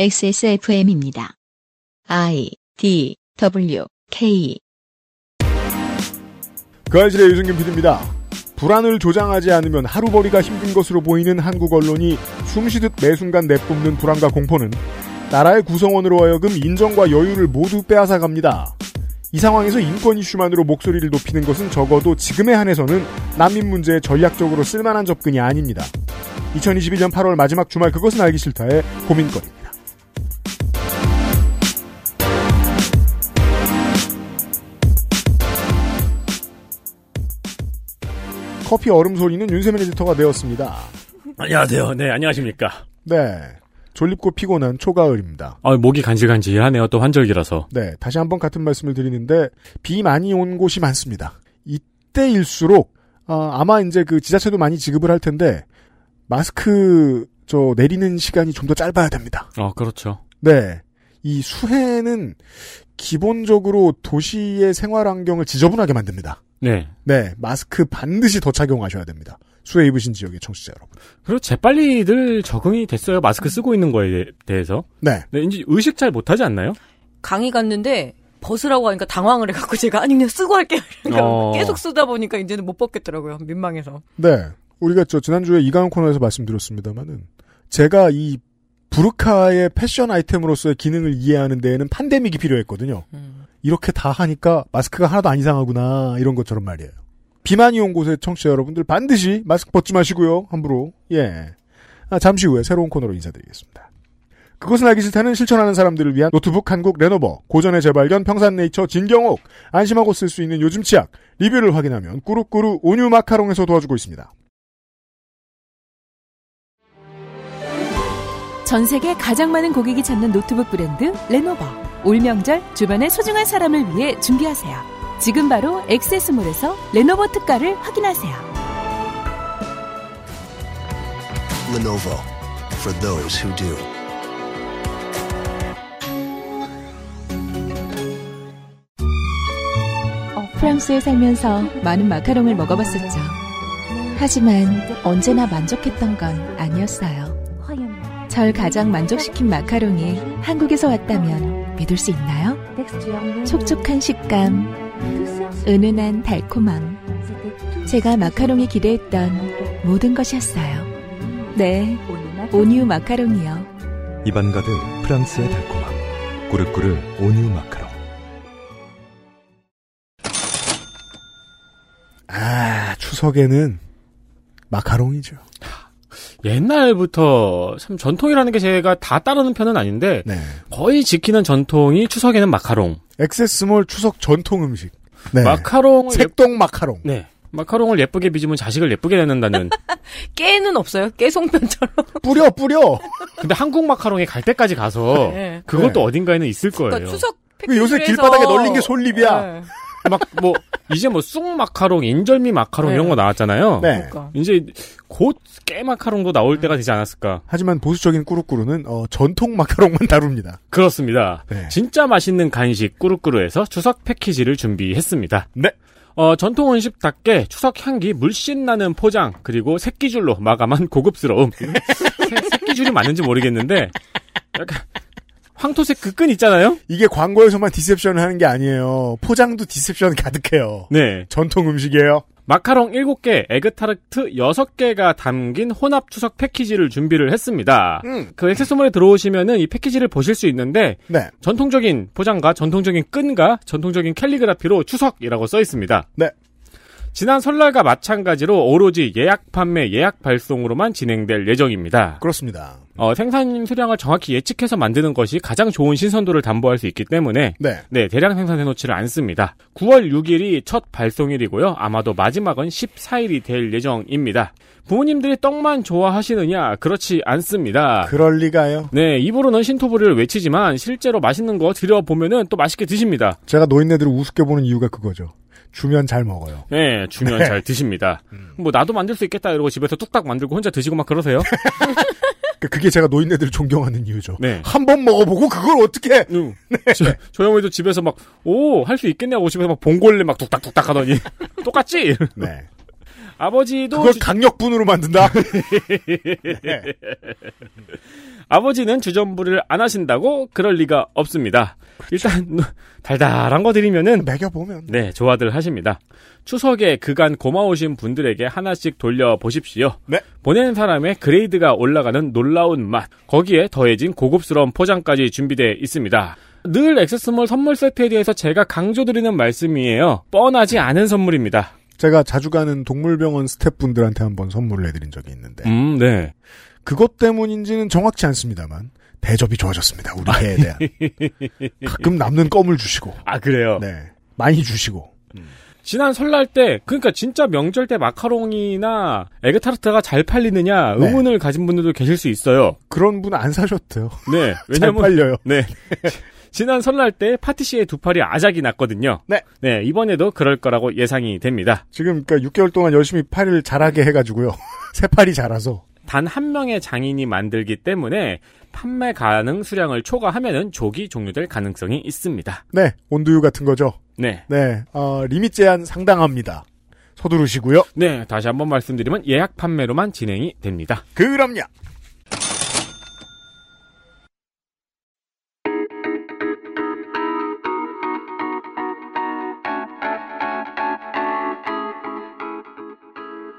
XSFM입니다. I D W K 그 알실의 유승균 PD입니다. 불안을 조장하지 않으면 하루벌이가 힘든 것으로 보이는 한국 언론이 숨쉬듯 매 순간 내뿜는 불안과 공포는 나라의 구성원으로 하여금 인정과 여유를 모두 빼앗아 갑니다. 이 상황에서 인권 이슈만으로 목소리를 높이는 것은 적어도 지금에 한해서는 난민 문제에 전략적으로 쓸만한 접근이 아닙니다. 2021년 8월 마지막 주말 그것은 알기 싫다의 고민거리 커피 얼음 소리는 윤세민 에디터가 되었습니다. 안녕하세요. 네, 안녕하십니까. 네. 졸립고 피곤한 초가을입니다. 아, 목이 간질간질하네요. 또 환절기라서. 네. 다시 한번 같은 말씀을 드리는데, 비 많이 온 곳이 많습니다. 이때일수록, 어, 아마 이제 그 지자체도 많이 지급을 할 텐데, 마스크, 저, 내리는 시간이 좀 더 짧아야 됩니다. 어, 그렇죠. 네. 이 수해는 기본적으로 도시의 생활 환경을 지저분하게 만듭니다. 네. 네. 마스크 반드시 더 착용하셔야 됩니다. 수해 입으신 지역의 청취자 여러분. 그리고 재빨리들 적응이 됐어요. 마스크 쓰고 있는 거에 대해서. 네. 네, 이제 의식 잘 못하지 않나요? 강의 갔는데 벗으라고 하니까 당황을 해갖고 제가 아니 그냥 쓰고 할게요. 그러니까 어. 계속 쓰다 보니까 이제는 못 벗겠더라고요. 민망해서. 네. 우리가 저 지난주에 이강원 코너에서 말씀드렸습니다만은 제가 이 부르카의 패션 아이템으로서의 기능을 이해하는 데에는 판데믹이 필요했거든요. 음. 이렇게 다 하니까 마스크가 하나도 안 이상하구나 이런 것처럼 말이에요. 비만이 온 곳의 청취자 여러분들 반드시 마스크 벗지 마시고요. 함부로. 예. 아, 잠시 후에 새로운 코너로 인사드리겠습니다. 그것은 알기 싫다는 실천하는 사람들을 위한 노트북 한국 레노버, 고전의 재발견 평산네이처 진경옥, 안심하고 쓸 수 있는 요즘 치약, 리뷰를 확인하면 꾸루꾸루 온유 마카롱에서 도와주고 있습니다. 전 세계 가장 많은 고객이 찾는 노트북 브랜드 레노버. 올 명절 주변의 소중한 사람을 위해 준비하세요. 지금 바로 액세스몰에서 레노버 특가를 확인하세요. Lenovo for those who do. 프랑스에 살면서 많은 마카롱을 먹어봤었죠. 하지만 언제나 만족했던 건 아니었어요. 절 가장 만족시킨 마카롱이 한국에서 왔다면 믿을 수 있나요? 촉촉한 식감, 은은한 달콤함. 제가 마카롱이 기대했던 모든 것이었어요. 네, 온유 마카롱이요. 입안 가득 프랑스의 달콤함. 꾸르꾸르 온유 마카롱. 아, 추석에는 마카롱이죠. 옛날부터 참 전통이라는 게 제가 다 따르는 편은 아닌데 네. 거의 지키는 전통이 추석에는 마카롱. 액세스몰 추석 전통 음식. 네. 마카롱을 예, 색동 마카롱. 네. 마카롱을 예쁘게 빚으면 자식을 예쁘게 낳는다는. 깨는 없어요. 깨송편처럼. 뿌려 뿌려. 근데 한국 마카롱에 갈 때까지 가서 네. 그것도 네. 어딘가에는 있을 거예요. 그러니까 추석 왜 요새 길바닥에 널린 게 솔잎이야? 네. 막뭐 이제 뭐 쑥 마카롱, 인절미 마카롱 네. 이런 거 나왔잖아요. 네. 그러니까. 이제 곧 깨 마카롱도 나올 때가 되지 않았을까. 하지만 보수적인 꾸루꾸루는 어, 전통 마카롱만 다룹니다. 그렇습니다. 네. 진짜 맛있는 간식 꾸루꾸루에서 추석 패키지를 준비했습니다. 네. 어, 전통 음식답게 추석 향기 물씬 나는 포장 그리고 새끼줄로 마감한 고급스러움. 새, 새끼줄이 맞는지 모르겠는데 약간 황토색 그 끈 있잖아요. 이게 광고에서만 deception을 하는 게 아니에요. 포장도 deception 가득해요. 네. 전통 음식이에요. 마카롱 7개, 에그타르트 6개가 담긴 혼합 추석 패키지를 준비를 했습니다. 음. 그 XS몰에 들어오시면은 이 패키지를 보실 수 있는데 네. 전통적인 포장과 전통적인 끈과 전통적인 캘리그라피로 추석이라고 써 있습니다. 네. 지난 설날과 마찬가지로 오로지 예약 판매, 예약 발송으로만 진행될 예정입니다. 그렇습니다. 어, 생산 수량을 정확히 예측해서 만드는 것이 가장 좋은 신선도를 담보할 수 있기 때문에 네. 네, 대량 생산해 놓지를 않습니다. 9월 6일이 첫 발송일이고요. 아마도 마지막은 14일이 될 예정입니다. 부모님들이 떡만 좋아하시느냐? 그렇지 않습니다. 그럴 리가요. 네, 입으로는 신토부리를 외치지만 실제로 맛있는 거 드려보면은 또 맛있게 드십니다. 제가 노인네들을 우습게 보는 이유가 그거죠. 주면 잘 먹어요. 네, 주면 네. 잘 드십니다. 뭐 나도 만들 수 있겠다 이러고 집에서 뚝딱 만들고 혼자 드시고 막 그러세요. 그- 그게 제가 노인네들을 존경하는 이유죠. 네. 한 번 먹어보고 그걸 어떻게? 응. 저, 저 형이도 집에서 막, 오, 할 수 있겠냐고 집에서 막 봉골레 막 뚝딱뚝딱 하더니, 똑같지? 네. 아버지도 그걸 주- 강력분으로 만든다. 아버지는 주전부리를 안 하신다고 그럴 리가 없습니다. 일단 달달한 거 드리면은 매겨 보면. 네, 좋아들 하십니다. 추석에 그간 고마우신 분들에게 하나씩 돌려 보십시오. 네. 보낸 사람의 그레이드가 올라가는 놀라운 맛, 거기에 더해진 고급스러운 포장까지 준비되어 있습니다. 늘 액세스몰 선물 세트에 대해서 제가 강조드리는 말씀이에요. 뻔하지 않은 선물입니다. 제가 자주 가는 동물병원 스태프분들한테 한번 선물을 해드린 적이 있는데 음, 네. 그것 때문인지는 정확치 않습니다만 대접이 좋아졌습니다. 우리 개에 대한. 가끔 남는 껌을 주시고 아, 그래요? 네 많이 주시고 지난 설날 때, 그러니까 진짜 명절 때 마카롱이나 에그타르트가 잘 팔리느냐 네. 의문을 가진 분들도 계실 수 있어요. 그런 분 안 사셨대요. 네. 잘 왜냐면 팔려요. 네. 지난 설날 때 파티시의 두 팔이 아작이 났거든요. 네. 네, 이번에도 그럴 거라고 예상이 됩니다. 지금 그러니까 6개월 동안 열심히 팔을 자라게 해가지고요. 새 팔이 자라서 단 한 명의 장인이 만들기 때문에 판매 가능 수량을 초과하면은 조기 종료될 가능성이 있습니다. 네 온두유 같은 거죠. 네. 네 어, 리밋 제한 상당합니다. 서두르시고요. 네, 다시 한번 말씀드리면 예약 판매로만 진행이 됩니다. 그럼요.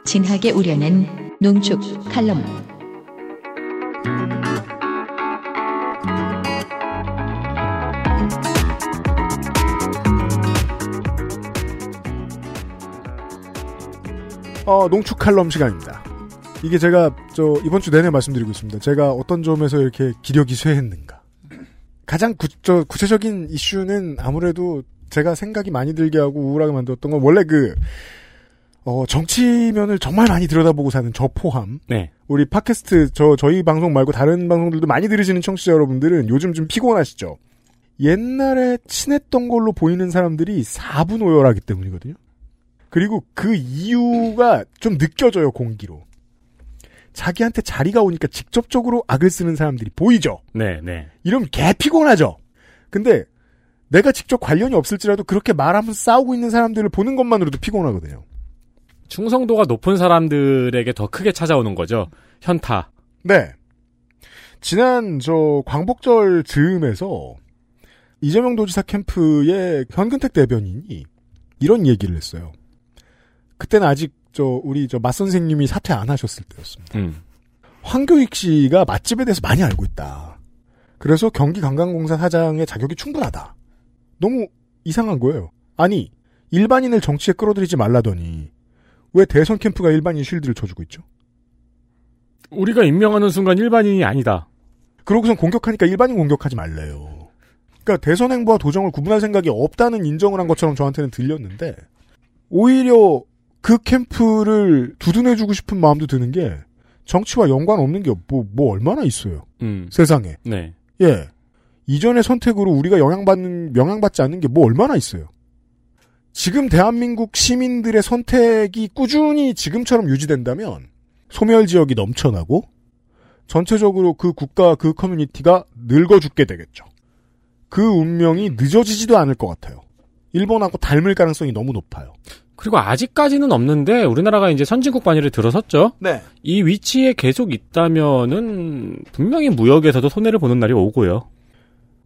진하게 우려낸 농축 칼럼. 어, 농축 칼럼 시간입니다. 이게 제가 저 이번 주 내내 말씀드리고 있습니다. 제가 어떤 점에서 이렇게 기력이 쇠했는가. 가장 구, 저 구체적인 이슈는 아무래도 제가 생각이 많이 들게 하고 우울하게 만들었던 건 원래 그 어, 정치면을 정말 많이 들여다보고 사는 저 포함 네. 우리 팟캐스트 저 저희 방송 말고 다른 방송들도 많이 들으시는 청취자 여러분들은 요즘 좀 피곤하시죠. 옛날에 친했던 걸로 보이는 사람들이 4분 오열하기 때문이거든요. 그리고 그 이유가 좀 느껴져요 공기로. 자기한테 자리가 오니까 직접적으로 악을 쓰는 사람들이 보이죠. 네, 네. 이러면 개 피곤하죠. 근데 내가 직접 관련이 없을지라도 그렇게 말하면서 싸우고 있는 사람들을 보는 것만으로도 피곤하거든요. 충성도가 높은 사람들에게 더 크게 찾아오는 거죠. 현타. 네. 지난 저 광복절 즈음에서 이재명 도지사 캠프의 현근택 대변인이 이런 얘기를 했어요. 그때는 아직 저 우리 저 맞 선생님이 사퇴 안 하셨을 때였습니다. 음. 황교익 씨가 맛집에 대해서 많이 알고 있다. 그래서 경기 관광공사 사장의 자격이 충분하다. 너무 이상한 거예요. 아니 일반인을 정치에 끌어들이지 말라더니 왜 대선 캠프가 일반인 쉴드를 쳐주고 있죠? 우리가 임명하는 순간 일반인이 아니다. 그러고선 공격하니까 일반인 공격하지 말래요. 그러니까 대선 행보와 도정을 구분할 생각이 없다는 인정을 한 것처럼 저한테는 들렸는데 오히려 그 캠프를 두둔해주고 싶은 마음도 드는 게 정치와 연관 없는 게뭐뭐 얼마나 있어요 음. 세상에 네. 예 이전의 선택으로 우리가 영향받는 영향받지 않는 게 뭐 얼마나 있어요 지금 대한민국 시민들의 선택이 꾸준히 지금처럼 유지된다면 소멸 지역이 넘쳐나고 전체적으로 그 국가 그 커뮤니티가 늙어 죽게 되겠죠. 그 운명이 늦어지지도 않을 것 같아요. 일본하고 닮을 가능성이 너무 높아요. 그리고 아직까지는 없는데 우리나라가 이제 선진국 반열에 들어섰죠. 네. 이 위치에 계속 있다면은 분명히 무역에서도 손해를 보는 날이 오고요.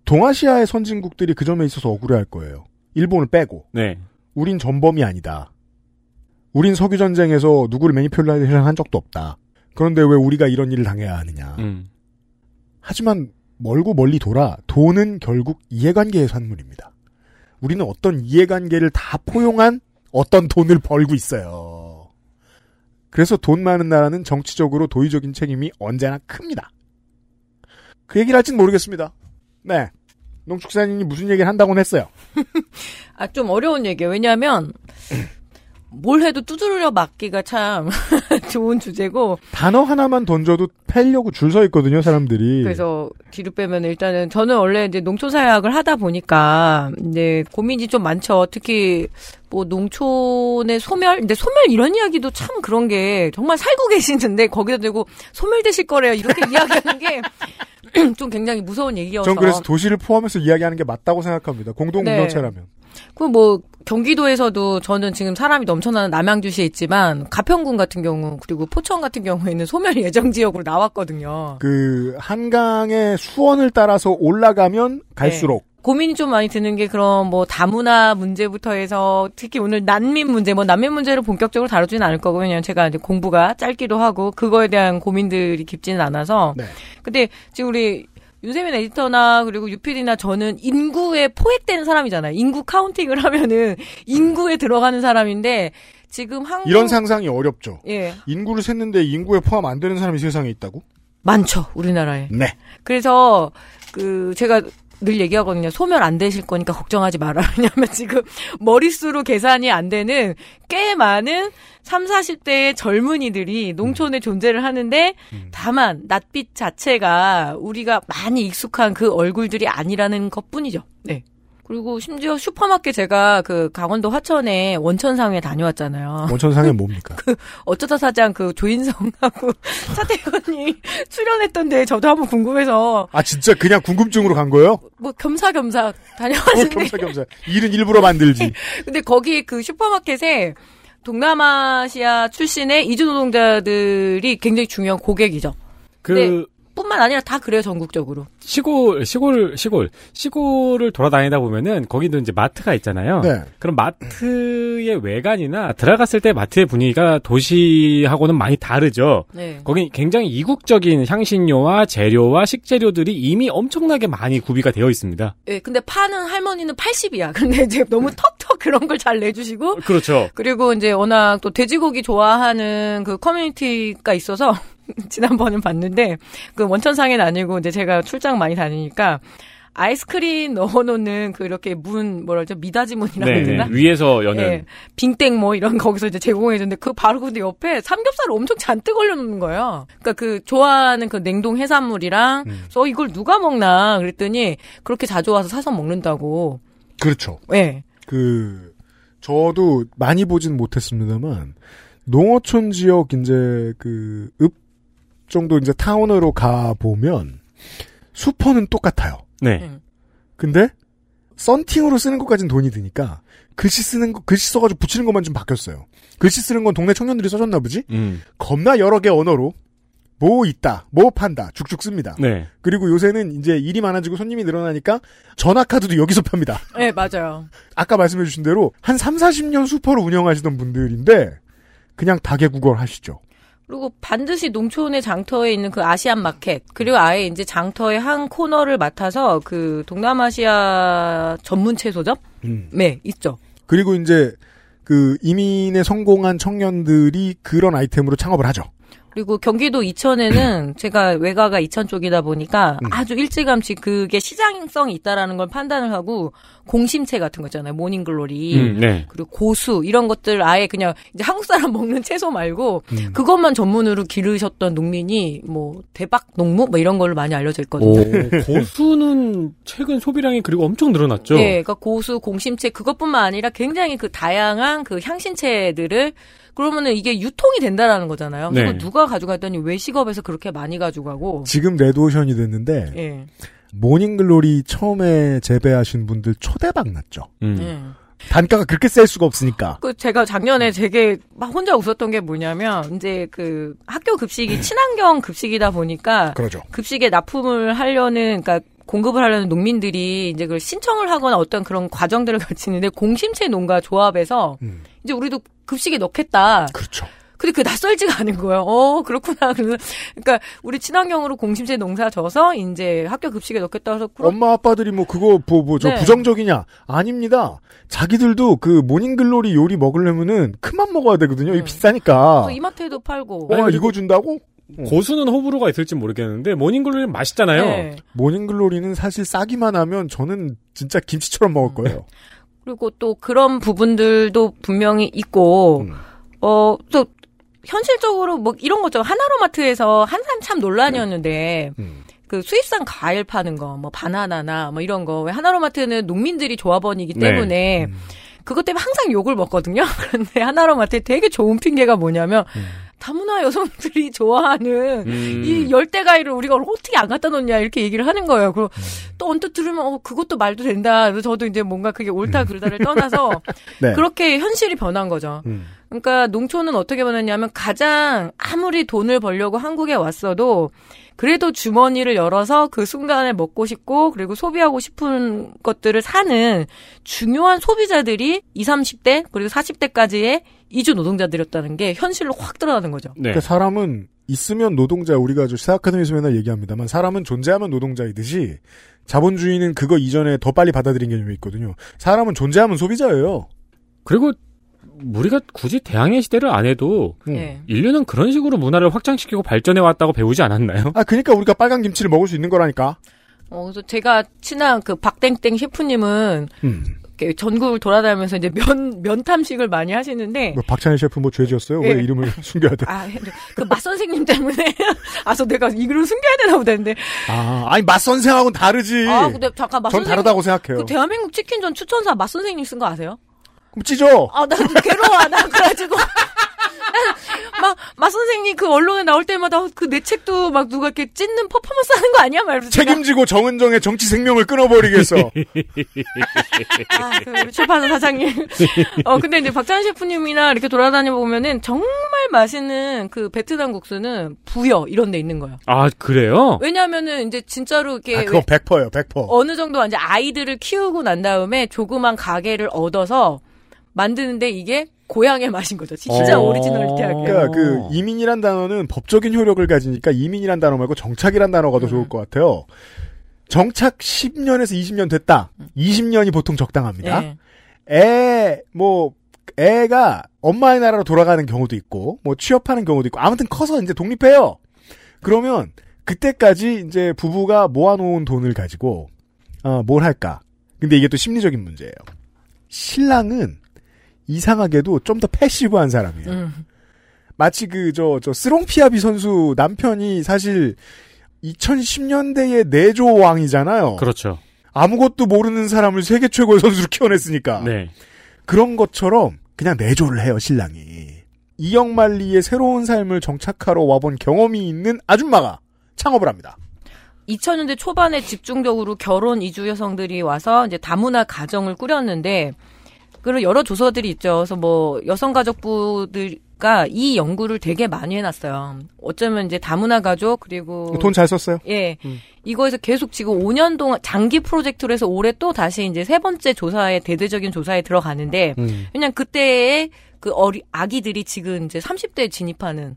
동아시아의 선진국들이 그 점에 있어서 억울해할 거예요. 일본을 빼고 네. 우린 전범이 아니다. 우린 석유 전쟁에서 누구를 매니플레이션 한 적도 없다. 그런데 왜 우리가 이런 일을 당해야 하느냐. 음. 하지만 멀고 멀리 돌아 돈은 결국 이해관계의 산물입니다. 우리는 어떤 이해관계를 다 포용한 어떤 돈을 벌고 있어요. 그래서 돈 많은 나라는 정치적으로 도의적인 책임이 언제나 큽니다. 그 얘기를 할진 모르겠습니다. 네. 농축산인이 무슨 얘기를 한다고는 했어요. 아, 좀 어려운 얘기예요. 왜냐하면 뭘 해도 두드려 맞기가 참 좋은 주제고 단어 하나만 던져도 패려고 줄 서 있거든요, 사람들이. 그래서 뒤로 빼면 일단은 저는 원래 이제 농촌 사역을 하다 보니까 이제 고민이 좀 많죠. 특히 뭐 농촌의 소멸, 근데 소멸 이런 이야기도 참 그런 게 정말 살고 계시는데 거기다 대고 소멸되실 거래요. 이렇게 이야기하는 게 좀 굉장히 무서운 얘기여서. 전 그래서 도시를 포함해서 이야기하는 게 맞다고 생각합니다. 공동 네. 운명체라면. 그뭐 경기도에서도 저는 지금 사람이 넘쳐나는 남양주시에 있지만 가평군 같은 경우 그리고 포천 같은 경우에는 소멸 예정 지역으로 나왔거든요. 그 한강의 수원을 따라서 올라가면 갈수록 고민이 좀 많이 드는 게 그런 뭐 다문화 문제부터 해서 특히 오늘 난민 문제 뭐 난민 문제를 본격적으로 다루지는 않을 거고 왜냐면 제가 이제 공부가 짧기도 하고 그거에 대한 고민들이 깊지는 않아서 네. 근데 지금 우리 윤세민 에디터나 그리고 유필이나 저는 인구에 포획되는 사람이잖아요. 인구 카운팅을 하면은 인구에 들어가는 사람인데 지금 한국 이런 상상이 어렵죠. 예 인구를 셌는데 인구에 포함 안 되는 사람이 세상에 있다고? 많죠 우리나라에. 네. 그래서 그 제가 늘 얘기하거든요. 소멸 안 되실 거니까 걱정하지 마라. 왜냐면 지금 머릿수로 계산이 안 되는 꽤 많은 3, 40대의 젊은이들이 농촌에 존재를 하는데 다만 낯빛 자체가 우리가 많이 익숙한 그 얼굴들이 아니라는 것뿐이죠. 네. 그리고 심지어 슈퍼마켓 제가 그 강원도 화천에 원천상에 다녀왔잖아요. 원천상에 뭡니까? 어쩌다 사장 그 조인성하고 차태현이 출연했던데 저도 한번 궁금해서 아 진짜 그냥 궁금증으로 간 거예요? 뭐 겸사겸사 어, 다녀왔는데 겸사겸사. 일은 일부러 만들지. 근데 거기 그 슈퍼마켓에 동남아시아 출신의 이주 노동자들이 굉장히 중요한 고객이죠. 그 네. 뿐만 아니라 다 그래요 전국적으로. 시골 시골 시골 시골을 돌아다니다 보면은 거기도 이제 마트가 있잖아요. 네. 그럼 마트의 외관이나 들어갔을 때 마트의 분위기가 도시하고는 많이 다르죠. 네. 거기 굉장히 이국적인 향신료와 재료와 식재료들이 이미 엄청나게 많이 구비가 되어 있습니다. 예, 근데 파는 할머니는 80이야. 근데 이제 너무 턱턱 그런 걸 잘 내주시고 그렇죠. 그리고 이제 워낙 또 돼지고기 좋아하는 그 커뮤니티가 있어서 지난번에 봤는데 그 원천상에는 아니고 이제 제가 출장 많이 다니니까 아이스크림 넣어놓는 그 이렇게 문 뭐라죠 미닫이 문이라고 해야 네, 되나? 위에서 여는 예, 빙땡 뭐 이런 거기서 이제 제공해 주는데 그 바로 근데 옆에 삼겹살을 엄청 잔뜩 올려놓는 거예요. 그러니까 그 좋아하는 그 냉동 해산물이랑 음. 어 이걸 누가 먹나 그랬더니 그렇게 자주 와서 사서 먹는다고. 그렇죠. 예. 그 저도 많이 보진 못했습니다만 농어촌 지역 이제 그 읍 정도 이제 타운으로 가 보면 슈퍼는 똑같아요. 네. 음. 근데 썬팅으로 쓰는 것까진 돈이 드니까 글씨 쓰는 거 글씨 써가지고 붙이는 것만 좀 바뀌었어요. 글씨 쓰는 건 동네 청년들이 써줬나 보지. 음. 겁나 여러 개 언어로 뭐 있다, 뭐 판다, 쭉쭉 씁니다. 네. 그리고 요새는 이제 일이 많아지고 손님이 늘어나니까 전화카드도 여기서 팝니다. 예, 맞아요. 아까 말씀해주신 대로 한 3, 40년 슈퍼를 운영하시던 분들인데 그냥 다개국어를 하시죠. 그리고 반드시 농촌의 장터에 있는 그 아시안 마켓 그리고 아예 이제 장터의 한 코너를 맡아서 그 동남아시아 전문 채소점 음. 네 있죠. 그리고 이제 그 이민에 성공한 청년들이 그런 아이템으로 창업을 하죠. 그리고 경기도 이천에는 제가 외가가 이천 쪽이다 보니까 음. 아주 일찌감치 그게 시장성이 있다라는 걸 판단을 하고 공심채 같은 거 있잖아요. 모닝글로리. 음, 네. 그리고 고수 이런 것들 아예 그냥 이제 한국 사람 먹는 채소 말고 음. 그것만 전문으로 기르셨던 농민이 뭐 대박 농무 뭐 이런 걸로 많이 알려져 있거든요. 오, 고수는 최근 소비량이 그리고 엄청 늘어났죠. 네, 그러니까 고수, 공심채 그것뿐만 아니라 굉장히 그 다양한 그 향신채들을 그러면은 이게 유통이 된다라는 거잖아요. 네. 그거 누가 가져갔더니 외식업에서 그렇게 많이 가져가고. 지금 레드오션이 됐는데 예. morning glory 처음에 재배하신 분들 초대박 났죠. 음. 예. 단가가 그렇게 셀 수가 없으니까. 그 제가 작년에 되게 막 혼자 웃었던 게 뭐냐면 이제 그 학교 급식이 친환경 급식이다 보니까 그러죠. 급식에 납품을 하려는 그러니까 공급을 하려는 농민들이 이제 그걸 신청을 하거나 어떤 그런 과정들을 거치는데 공심채 농가 조합에서 음, 이제 우리도 급식에 넣겠다. 그렇죠. 근데 그 낯설지가 않은 거예요. 어, 그렇구나. 그래서 그러니까 우리 친환경으로 공심채 농사 져서 이제 학교 급식에 넣겠다 해서 그럼 엄마 아빠들이 뭐 그거 뭐뭐저 네. 부정적이냐? 아닙니다. 자기들도 그 모닝글로리 요리 먹으려면은 큰맘 먹어야 되거든요. 이 음. 비싸니까. 또 이마트에도 팔고. 와 아니, 그리고- 이거 준다고? 고수는 호불호가 있을지 모르겠는데 모닝글로리는 맛있잖아요. 네. 모닝글로리는 사실 싸기만 하면 저는 진짜 김치처럼 먹을 거예요. 그리고 또 그런 부분들도 분명히 있고 음. 어또 현실적으로 뭐 이런 거죠. 하나로마트에서 한참 참 논란이었는데 음. 그 수입산 과일 파는 거, 뭐 바나나나 뭐 이런 거. 왜 하나로마트는 농민들이 조합원이기 네. 때문에 음. 그것 때문에 항상 욕을 먹거든요. 그런데 하나로마트에 되게 좋은 핑계가 뭐냐면 음. 다문화 여성들이 좋아하는 음. 이 열대 과일을 우리가 어떻게 안 갖다 놓냐 이렇게 얘기를 하는 거예요. 그리고 또 언뜻 들으면 어 그것도 말도 된다. 그래서 저도 이제 뭔가 그게 옳다 그르다를 떠나서 네. 그렇게 현실이 변한 거죠. 음. 그러니까 농촌은 어떻게 변했냐면 가장 아무리 돈을 벌려고 한국에 왔어도 그래도 주머니를 열어서 그 순간에 먹고 싶고 그리고 소비하고 싶은 것들을 사는 중요한 소비자들이 20, 30대 그리고 40대까지의 이주 노동자들이었다는 게 현실로 확 드러나는 거죠. 네. 그러니까 사람은 있으면 노동자 우리가 저 시사 아카데미에서 맨날 얘기합니다만 사람은 존재하면 노동자이듯이 자본주의는 그거 이전에 더 빨리 받아들인 개념이 있거든요. 사람은 존재하면 소비자예요. 그리고 우리가 굳이 대항해 시대를 안 해도 음. 예. 인류는 그런 식으로 문화를 확장시키고 발전해 왔다고 배우지 않았나요? 아 그러니까 우리가 빨간 김치를 먹을 수 있는 거라니까. 어, 그래서 제가 친한 그 박땡땡 셰프님은 음. 이렇게 전국을 돌아다니면서 이제 면, 면탐식을 많이 하시는데 뭐 박찬일 셰프 뭐 죄지었어요? 예. 왜 이름을 숨겨야 돼? 아, 그맛 선생님 때문에 아서 내가 이글을 숨겨야 되나 보다 했는데 아, 아니 맛 선생하고는 다르지. 아 근데 잠깐 맛전 선생님 다르다고 생각해요. 그 대한민국 치킨전 추천사 맛 선생님 쓴 거 아세요? 그럼 찢어. 아, 나 괴로워. 나 그래가지고. 막, 마 선생님 그 언론에 나올 때마다 그 내 책도 막 누가 이렇게 찢는 퍼포먼스 하는 거 아니야? 말면서. 책임지고 정은정의 정치 생명을 끊어버리겠어. 아, 그 우리 출판사 사장님. 어, 근데 이제 박찬 셰프님이나 이렇게 돌아다녀 보면은 정말 맛있는 그 베트남 국수는 부여 이런 데 있는 거예요. 아 그래요? 왜냐면은 이제 진짜로 이렇게 아, 그건 100%예요, 100%. 어느 정도 이제 아이들을 키우고 난 다음에 조그만 가게를 얻어서 만드는데 이게 고향의 맛인 거죠. 진짜 어. 오리지널리티하게. 그러니까 그 이민이란 단어는 법적인 효력을 가지니까 이민이란 단어 말고 정착이란 단어가 더 좋을 것 같아요. 정착 10년에서 20년 됐다. 20년이 보통 적당합니다. 예. 애, 뭐, 애가 엄마의 나라로 돌아가는 경우도 있고, 뭐 취업하는 경우도 있고, 아무튼 커서 이제 독립해요. 그러면 그때까지 이제 부부가 모아놓은 돈을 가지고, 어, 뭘 할까. 근데 이게 또 심리적인 문제예요. 신랑은 이상하게도 좀 더 패시브한 사람이에요. 음. 마치 그, 저, 저, 스롱피아비 선수 남편이 사실 2010년대의 내조 왕이잖아요. 그렇죠. 아무것도 모르는 사람을 세계 최고의 선수로 키워냈으니까. 네. 그런 것처럼 그냥 내조를 해요, 신랑이. 이영만리의 새로운 삶을 정착하러 와본 경험이 있는 아줌마가 창업을 합니다. 2000년대 초반에 집중적으로 결혼 이주 여성들이 와서 이제 다문화 가정을 꾸렸는데 그런 여러 조서들이 있죠. 그래서 뭐 여성가족부들가 이 연구를 되게 많이 해놨어요. 어쩌면 이제 다문화 가족 그리고 돈 잘 썼어요. 예. 이거에서 계속 지금 5년 동안 장기 프로젝트로 해서 올해 또 다시 이제 세 번째 조사에 대대적인 조사에 들어가는데 그냥 그때의 그 어리 아기들이 지금 이제 30대에 진입하는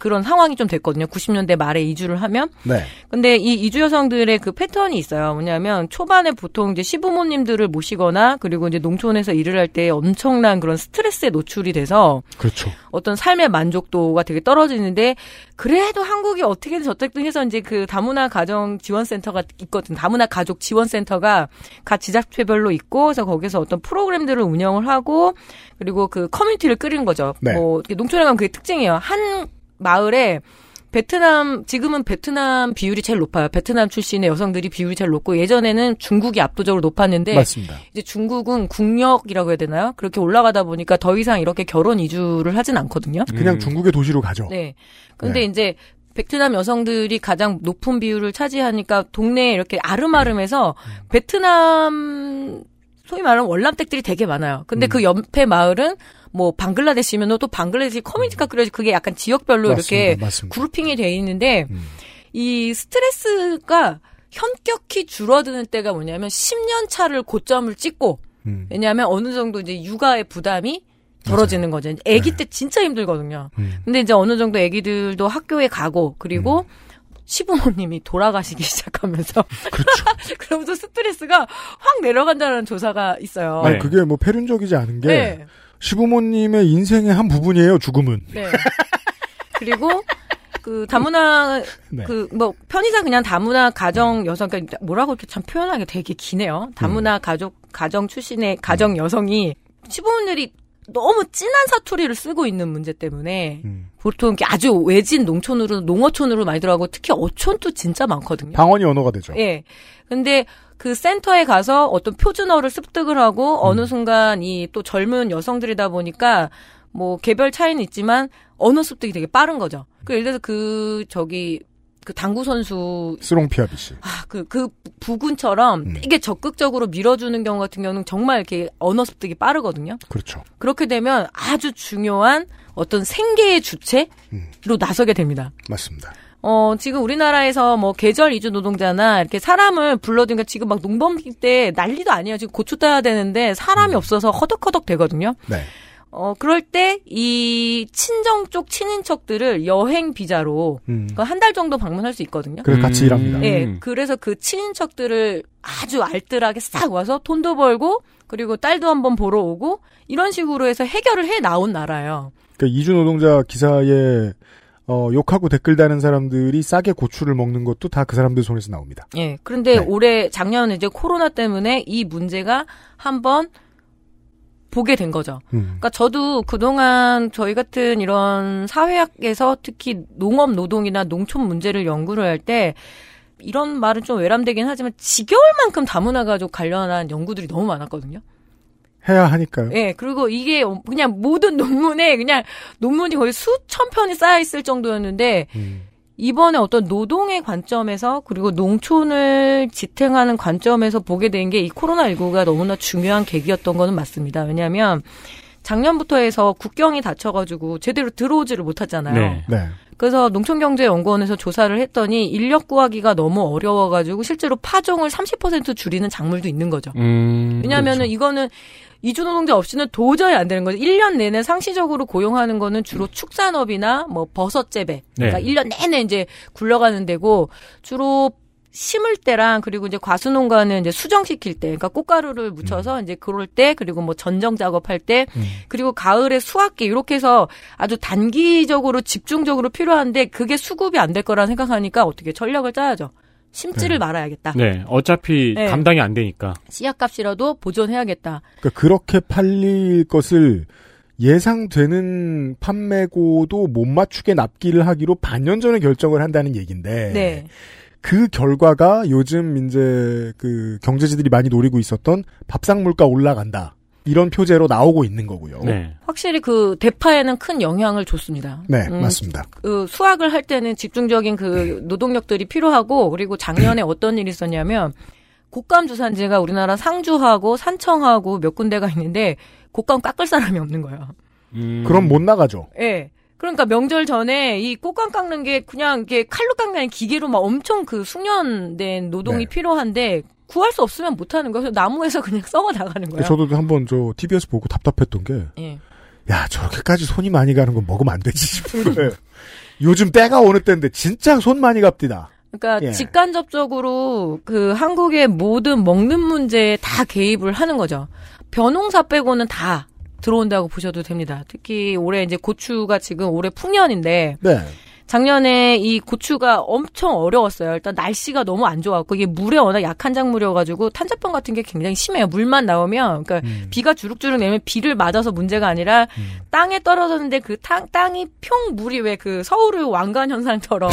그런 상황이 좀 됐거든요. 90년대 말에 이주를 하면. 네. 근데 이 이주 여성들의 그 패턴이 있어요. 뭐냐면 초반에 보통 이제 시부모님들을 모시거나 그리고 이제 농촌에서 일을 할 때 엄청난 그런 스트레스에 노출이 돼서 그렇죠. 어떤 삶의 만족도가 되게 떨어지는데 그래도 한국이 어떻게든 저쨌든 해서 이제 그 다문화 가정 지원센터가 있거든. 다문화 가족 지원센터가 각 지자체별로 있고 그래서 거기서 어떤 프로그램들을 운영을 하고 그리고 그 커뮤니티를 꾸리는 거죠. 네. 뭐 농촌에 가면 그게 특징이에요. 한 마을에 베트남 지금은 베트남 비율이 제일 높아요. 베트남 출신의 여성들이 비율이 제일 높고 예전에는 중국이 압도적으로 높았는데 맞습니다. 이제 중국은 국력이라고 해야 되나요? 그렇게 올라가다 보니까 더 이상 이렇게 결혼 이주를 하진 않거든요. 그냥 중국의 도시로 가죠. 네. 근데 네. 이제 베트남 여성들이 가장 높은 비율을 차지하니까 동네에 이렇게 아름아름해서 베트남 소위 말하는 월남댁들이 되게 많아요. 근데 음. 그 옆에 마을은 뭐 방글라데시면 또 방글라데시 커뮤니티가 그려지 그게 약간 지역별로 이렇게 맞습니다. 맞습니다. 그룹핑이 돼 있는데 음. 이 스트레스가 현격히 줄어드는 때가 뭐냐면 10년 차를 고점을 찍고 음. 왜냐하면 어느 정도 이제 육아의 부담이 덜어지는 거죠. 아기 때 진짜 힘들거든요. 음. 근데 이제 어느 정도 아기들도 학교에 가고 그리고 시부모님이 돌아가시기 시작하면서 그렇죠. 그러면서 스트레스가 확 내려간다는 조사가 있어요. 아니, 네. 그게 뭐 패륜적이지 않은 게 네. 시부모님의 인생의 한 부분이에요. 죽음은. 네. 그리고 그 다문화 네. 그뭐 편의상 그냥 다문화 가정 여성 그러니까 뭐라고 이렇게 참 표현하기 되게 기네요. 다문화 음. 가족 가정 출신의 가정 여성이 시부모들이 너무 진한 사투리를 쓰고 있는 문제 때문에 음. 보통 이렇게 아주 외진 농촌으로 농어촌으로 많이 들어가고 특히 어촌도 진짜 많거든요. 방언이 언어가 되죠. 예. 근데 그 센터에 가서 어떤 표준어를 습득을 하고 음. 어느 순간 이 또 젊은 여성들이다 보니까 뭐 개별 차이는 있지만 언어 습득이 되게 빠른 거죠. 그 예를 들어서 그 저기 그 당구 선수 스롱피아비 씨. 아, 그, 그 부군처럼 음. 되게 적극적으로 밀어주는 경우 같은 경우는 정말 이렇게 언어 습득이 빠르거든요. 그렇죠. 그렇게 되면 아주 중요한 어떤 생계의 주체로 음. 나서게 됩니다. 맞습니다. 어, 지금 우리나라에서 뭐 계절 이주 노동자나 이렇게 사람을 불러든가 지금 막 농번기 때 난리도 아니에요. 지금 고추 따야 되는데 사람이 없어서 허덕허덕 되거든요. 네. 어, 그럴 때 이 친정 쪽 친인척들을 여행 비자로 음. 한달 정도 방문할 수 있거든요. 그래 같이 음. 일합니다. 예, 그래서 그 친인척들을 아주 알뜰하게 싹 와서 돈도 벌고 그리고 딸도 한번 보러 오고 이런 식으로 해서 해결을 해 나온 나라예요. 그러니까 이주 노동자 기사에 어, 욕하고 댓글 다는 사람들이 싸게 고추를 먹는 것도 다 그 사람들 손에서 나옵니다. 예. 그런데 네. 올해 작년에 이제 코로나 때문에 이 문제가 한번 보게 된 거죠. 음. 그러니까 저도 그동안 저희 같은 이런 사회학에서 특히 농업 노동이나 농촌 문제를 연구를 할 때 이런 말은 좀 외람되긴 하지만 지겨울 만큼 다문화 가족 관련한 연구들이 너무 많았거든요. 해야 하니까요. 예, 그리고 이게 그냥 모든 논문에 그냥 논문이 거의 수천 편이 쌓여 있을 정도였는데 음. 이번에 어떤 노동의 관점에서 그리고 농촌을 지탱하는 관점에서 보게 된 게 이 코로나19가 너무나 중요한 계기였던 거는 맞습니다. 왜냐하면 작년부터 해서 국경이 닫혀가지고 제대로 들어오지를 못하잖아요. 네. 네. 그래서 농촌경제연구원에서 조사를 했더니 인력 구하기가 너무 어려워가지고 실제로 파종을 30% 줄이는 작물도 있는 거죠. 음. 왜냐하면은 이거는 이주 노동자 없이는 도저히 안 되는 거죠. 1년 내내 상시적으로 고용하는 거는 주로 축산업이나 뭐 버섯 재배. 그러니까 네. 1년 내내 이제 굴러가는 데고 주로 심을 때랑 그리고 이제 과수 농가는 이제 수정시킬 때, 그러니까 꽃가루를 묻혀서 이제 그럴 때 그리고 뭐 전정 작업할 때 음. 그리고 가을에 수확기 이렇게 해서 아주 단기적으로 집중적으로 필요한데 그게 수급이 안 될 거라 생각하니까 어떻게 전략을 짜야죠. 심지를 말아야겠다. 네. 어차피 네. 감당이 안 되니까. 씨앗값이라도 보존해야겠다. 그러니까 그렇게 팔릴 것을 예상되는 판매고도 못 맞추게 납기를 하기로 반년 전에 결정을 한다는 얘기인데 네. 그 결과가 요즘 이제 그 경제지들이 많이 노리고 있었던 밥상 물가 올라간다 이런 표제로 나오고 있는 거고요. 네. 확실히 그 대파에는 큰 영향을 줬습니다. 네, 음, 맞습니다. 그 수확을 할 때는 집중적인 그 노동력들이 필요하고 그리고 작년에 어떤 일이 있었냐면 곶감 주산지가 우리나라 상주하고 산청하고 몇 군데가 있는데 곶감 깎을 사람이 없는 거예요. 음. 그럼 못 나가죠. 예. 그러니까 명절 전에 이 꽃감 깎는 게 그냥 이게 칼로 깎는 기계로 막 엄청 그 숙련된 노동이 네. 필요한데 구할 수 없으면 못 하는 거예요. 나무에서 그냥 썩어 나가는 거예요. 저도 한번 저 TBS 보고 답답했던 게 예. 야, 저렇게까지 손이 많이 가는 건 먹으면 안 되지 싶은 거예요. 요즘 때가 어느 때인데 진짜 손 많이 갑디다. 그러니까 예. 직간접적으로 그 한국의 모든 먹는 문제에 다 개입을 하는 거죠. 벼농사 빼고는 다 들어온다고 보셔도 됩니다. 특히 올해 이제 고추가 지금 올해 풍년인데 네. 작년에 이 고추가 엄청 어려웠어요. 일단 날씨가 너무 안 좋았고 이게 물에 워낙 약한 작물이어가지고 탄저병 같은 게 굉장히 심해요. 물만 나오면 그러니까 음. 비가 주룩주룩 내면 비를 맞아서 문제가 아니라 음. 땅에 떨어졌는데 그 땅, 땅이 평 물이 왜 그 서울의 왕관 현상처럼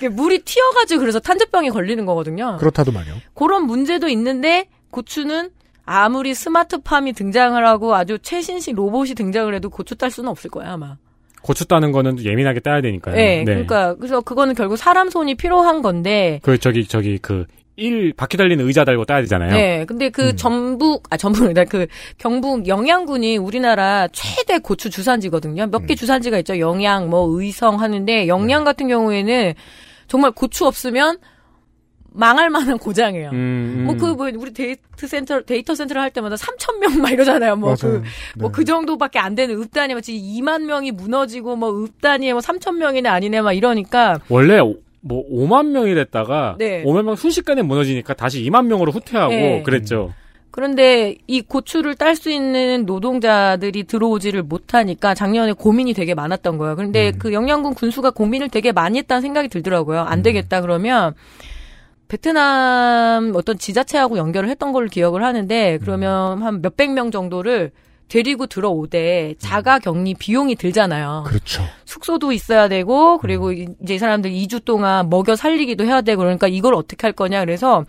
네. 물이 튀어가지고 그래서 탄저병이 걸리는 거거든요. 그렇다더만요. 그런 문제도 있는데 고추는 아무리 스마트팜이 등장을 하고 아주 최신식 로봇이 등장을 해도 고추 딸 수는 없을 거야 아마. 고추 따는 거는 예민하게 따야 되니까요. 네, 그러니까 그래서 그거는 결국 사람 손이 필요한 건데. 그 저기 저기 그 일 바퀴 달리는 의자 달고 따야 되잖아요. 네, 근데 그 음. 전북 아 전북이다 그 경북 영양군이 우리나라 최대 고추 주산지거든요. 몇개 음. 주산지가 있죠. 영양, 뭐 의성 하는데 영양 같은 경우에는 정말 고추 없으면 망할 만한 고장이에요. 음, 뭐그 뭐 우리 데이터 센터 데이터 센터를 할 때마다 3천 명 막 이러잖아요. 뭐그 맞아요. 뭐 네. 그 정도밖에 안 되는 읍단이 막 지금 2만 명이 무너지고 뭐 읍단위에 뭐 3천 명이네 아니네 막 이러니까 원래 오- 뭐 5만 명이 됐다가 네. 5만 명 순식간에 무너지니까 다시 2만 명으로 후퇴하고 네. 그랬죠. 그런데 이 고추를 딸 수 있는 노동자들이 들어오지를 못하니까 작년에 고민이 되게 많았던 거예요. 그런데 음. 그 영양군 군수가 고민을 되게 많이 했다는 생각이 들더라고요. 안 음. 되겠다 그러면 베트남 어떤 지자체하고 연결을 했던 걸로 기억을 하는데 그러면 한 몇백 명 정도를 데리고 들어오되 자가 격리 비용이 들잖아요. 그렇죠. 숙소도 있어야 되고 그리고 이- 이제 이 사람들 2주 동안 먹여 살리기도 해야 되고 그러니까 이걸 어떻게 할 거냐 그래서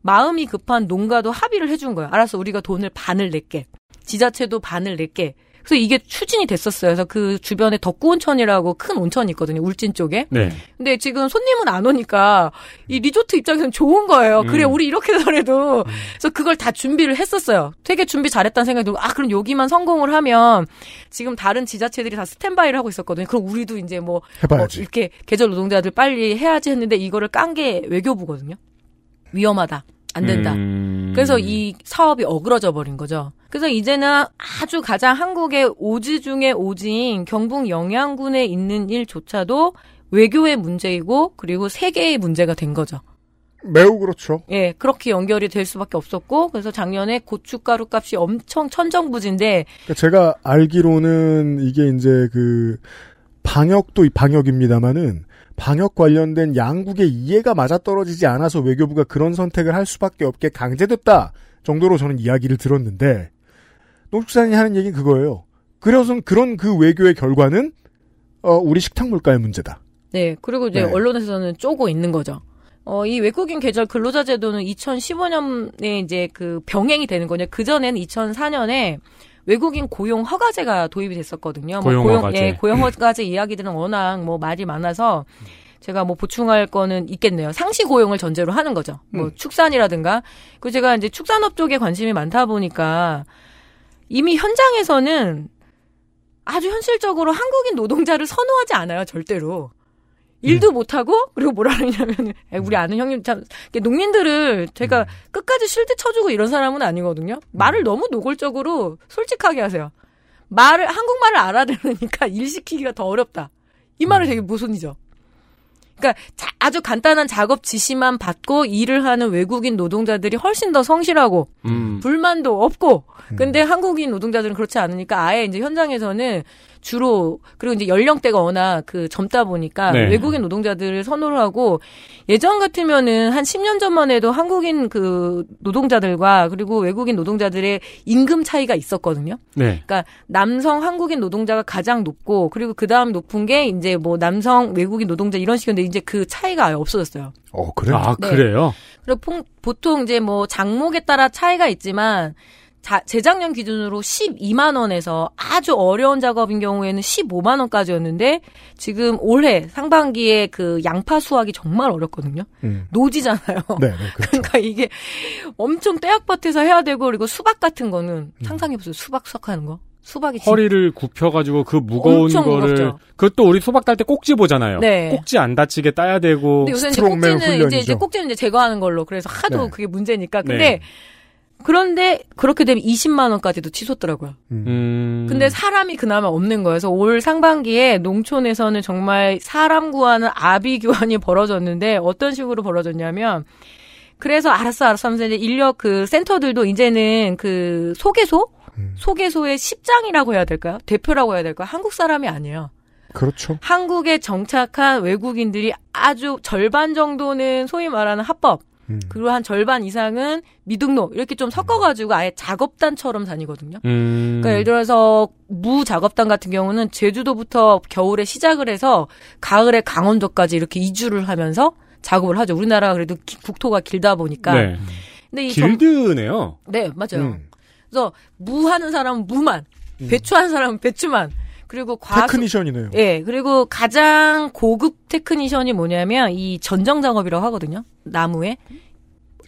마음이 급한 농가도 합의를 해준 거예요. 알았어 우리가 돈을 반을 낼게. 지자체도 반을 낼게. 그래서 이게 추진이 됐었어요. 그래서 그 주변에 덕구온천이라고 큰 온천이 있거든요. 울진 쪽에. 네. 근데 지금 손님은 안 오니까 이 리조트 입장에서는 좋은 거예요. 그래 음. 우리 이렇게 해서라도 그래서 그걸 다 준비를 했었어요. 되게 준비 잘했다는 생각이 들고 아 그럼 여기만 성공을 하면 지금 다른 지자체들이 다 스탠바이를 하고 있었거든요. 그럼 우리도 이제 뭐, 뭐. 이렇게 계절 노동자들 빨리 해야지 했는데 이거를 깐 게 외교부거든요. 위험하다. 안 된다. 음. 그래서 이 사업이 어그러져 버린 거죠. 그래서 이제는 아주 가장 한국의 오지 중에 오지인 경북 영양군에 있는 일조차도 외교의 문제이고 그리고 세계의 문제가 된 거죠. 매우 그렇죠. 예, 그렇게 연결이 될 수밖에 없었고 그래서 작년에 고춧가루 값이 엄청 천정부지인데 그러니까 제가 알기로는 이게 이제 그 방역도 방역입니다마는 방역 관련된 양국의 이해가 맞아떨어지지 않아서 외교부가 그런 선택을 할 수밖에 없게 강제됐다 정도로 저는 이야기를 들었는데 농축산인이 하는 얘기는 그거예요. 그래서 그런 그 외교의 결과는 어, 우리 식탁 물가의 문제다. 네, 그리고 이제 네. 언론에서는 쪼고 있는 거죠. 어, 이 외국인 계절 근로자 제도는 2015년에 이제 그 병행이 되는 거냐. 그전에는 2004년에 외국인 고용 허가제가 도입이 됐었거든요. 뭐 고용 허가제. 예, 고용 허가제 이야기들은 워낙 뭐 말이 많아서 제가 뭐 보충할 거는 있겠네요. 상시 고용을 전제로 하는 거죠. 뭐 음. 축산이라든가. 그 제가 이제 축산업 쪽에 관심이 많다 보니까 이미 현장에서는 아주 현실적으로 한국인 노동자를 선호하지 않아요, 절대로. 일도 못하고, 그리고 뭐라 그러냐면, 우리 아는 형님 참, 농민들을 제가 끝까지 실드 쳐주고 이런 사람은 아니거든요. 말을 너무 노골적으로 솔직하게 하세요. 말을, 한국말을 알아들으니까 일 시키기가 더 어렵다. 이 말은 되게 모순이죠. 그러니까 자- 아주 간단한 작업 지시만 받고 일을 하는 외국인 노동자들이 훨씬 더 성실하고 음. 불만도 없고 근데 한국인 노동자들은 그렇지 않으니까 아예 이제 현장에서는 주로 그리고 이제 연령대가 워낙 그 젊다 보니까 네. 외국인 노동자들을 선호를 하고 예전 같으면은 한 10년 전만 해도 한국인 그 노동자들과 그리고 외국인 노동자들의 임금 차이가 있었거든요. 네. 그러니까 남성 한국인 노동자가 가장 높고 그리고 그 다음 높은 게 이제 뭐 남성 외국인 노동자 이런 식이었는데 이제 그 차이가 아예 없어졌어요. 어 그래. 아, 네. 그래요? 그리고 퐁- 보통 이제 뭐 장목에 따라 차이가 있지만 자, 재작년 기준으로 12만 원에서 아주 어려운 작업인 경우에는 15만 원까지였는데 지금 올해 상반기에 그 양파 수확이 정말 어렵거든요. 음. 노지잖아요. 네, 네, 그렇죠. 그러니까 이게 엄청 떼약밭에서 해야 되고 그리고 수박 같은 거는 상상해 보세요. 수박 수확하는 거. 수박이 진- 허리를 굽혀가지고 그 무거운 거를 무겁죠. 그것도 우리 소박 딸 때 꼭지 보잖아요. 네. 꼭지 안 다치게 따야 되고 근데 요새 이제 꼭지는 이제. 이제 꼭지는 이제 제거하는 걸로 그래서 하도 네. 그게 문제니까. 근데 네. 그런데 그렇게 되면 20만 원까지도 치솟더라고요. 음. 근데 사람이 그나마 없는 거예요. 그래서 올 상반기에 농촌에서는 정말 사람 구하는 아비 교환이 벌어졌는데 어떤 식으로 벌어졌냐면 그래서 알았어 알았어 하면서 이제 인력 그 센터들도 이제는 그 소개소 음. 소개소의 십장이라고 해야 될까요? 대표라고 해야 될까요? 한국 사람이 아니에요. 그렇죠. 한국에 정착한 외국인들이 아주 절반 정도는 소위 말하는 합법, 음. 그리고 한 절반 이상은 미등록 이렇게 좀 섞어가지고 아예 작업단처럼 다니거든요. 음. 그러니까 예를 들어서 무 작업단 같은 경우는 제주도부터 겨울에 시작을 해서 가을에 강원도까지 이렇게 이주를 하면서 작업을 하죠. 우리나라가 그래도 기- 국토가 길다 보니까. 네. 근데 이 점- 길드네요. 네 맞아요. 음. 그래서 무 하는 사람은 무만, 배추 하는 사람은 배추만, 그리고 과수 테크니션이네요. 예, 그리고 가장 고급 테크니션이 뭐냐면 이 전정 작업이라고 하거든요. 나무에.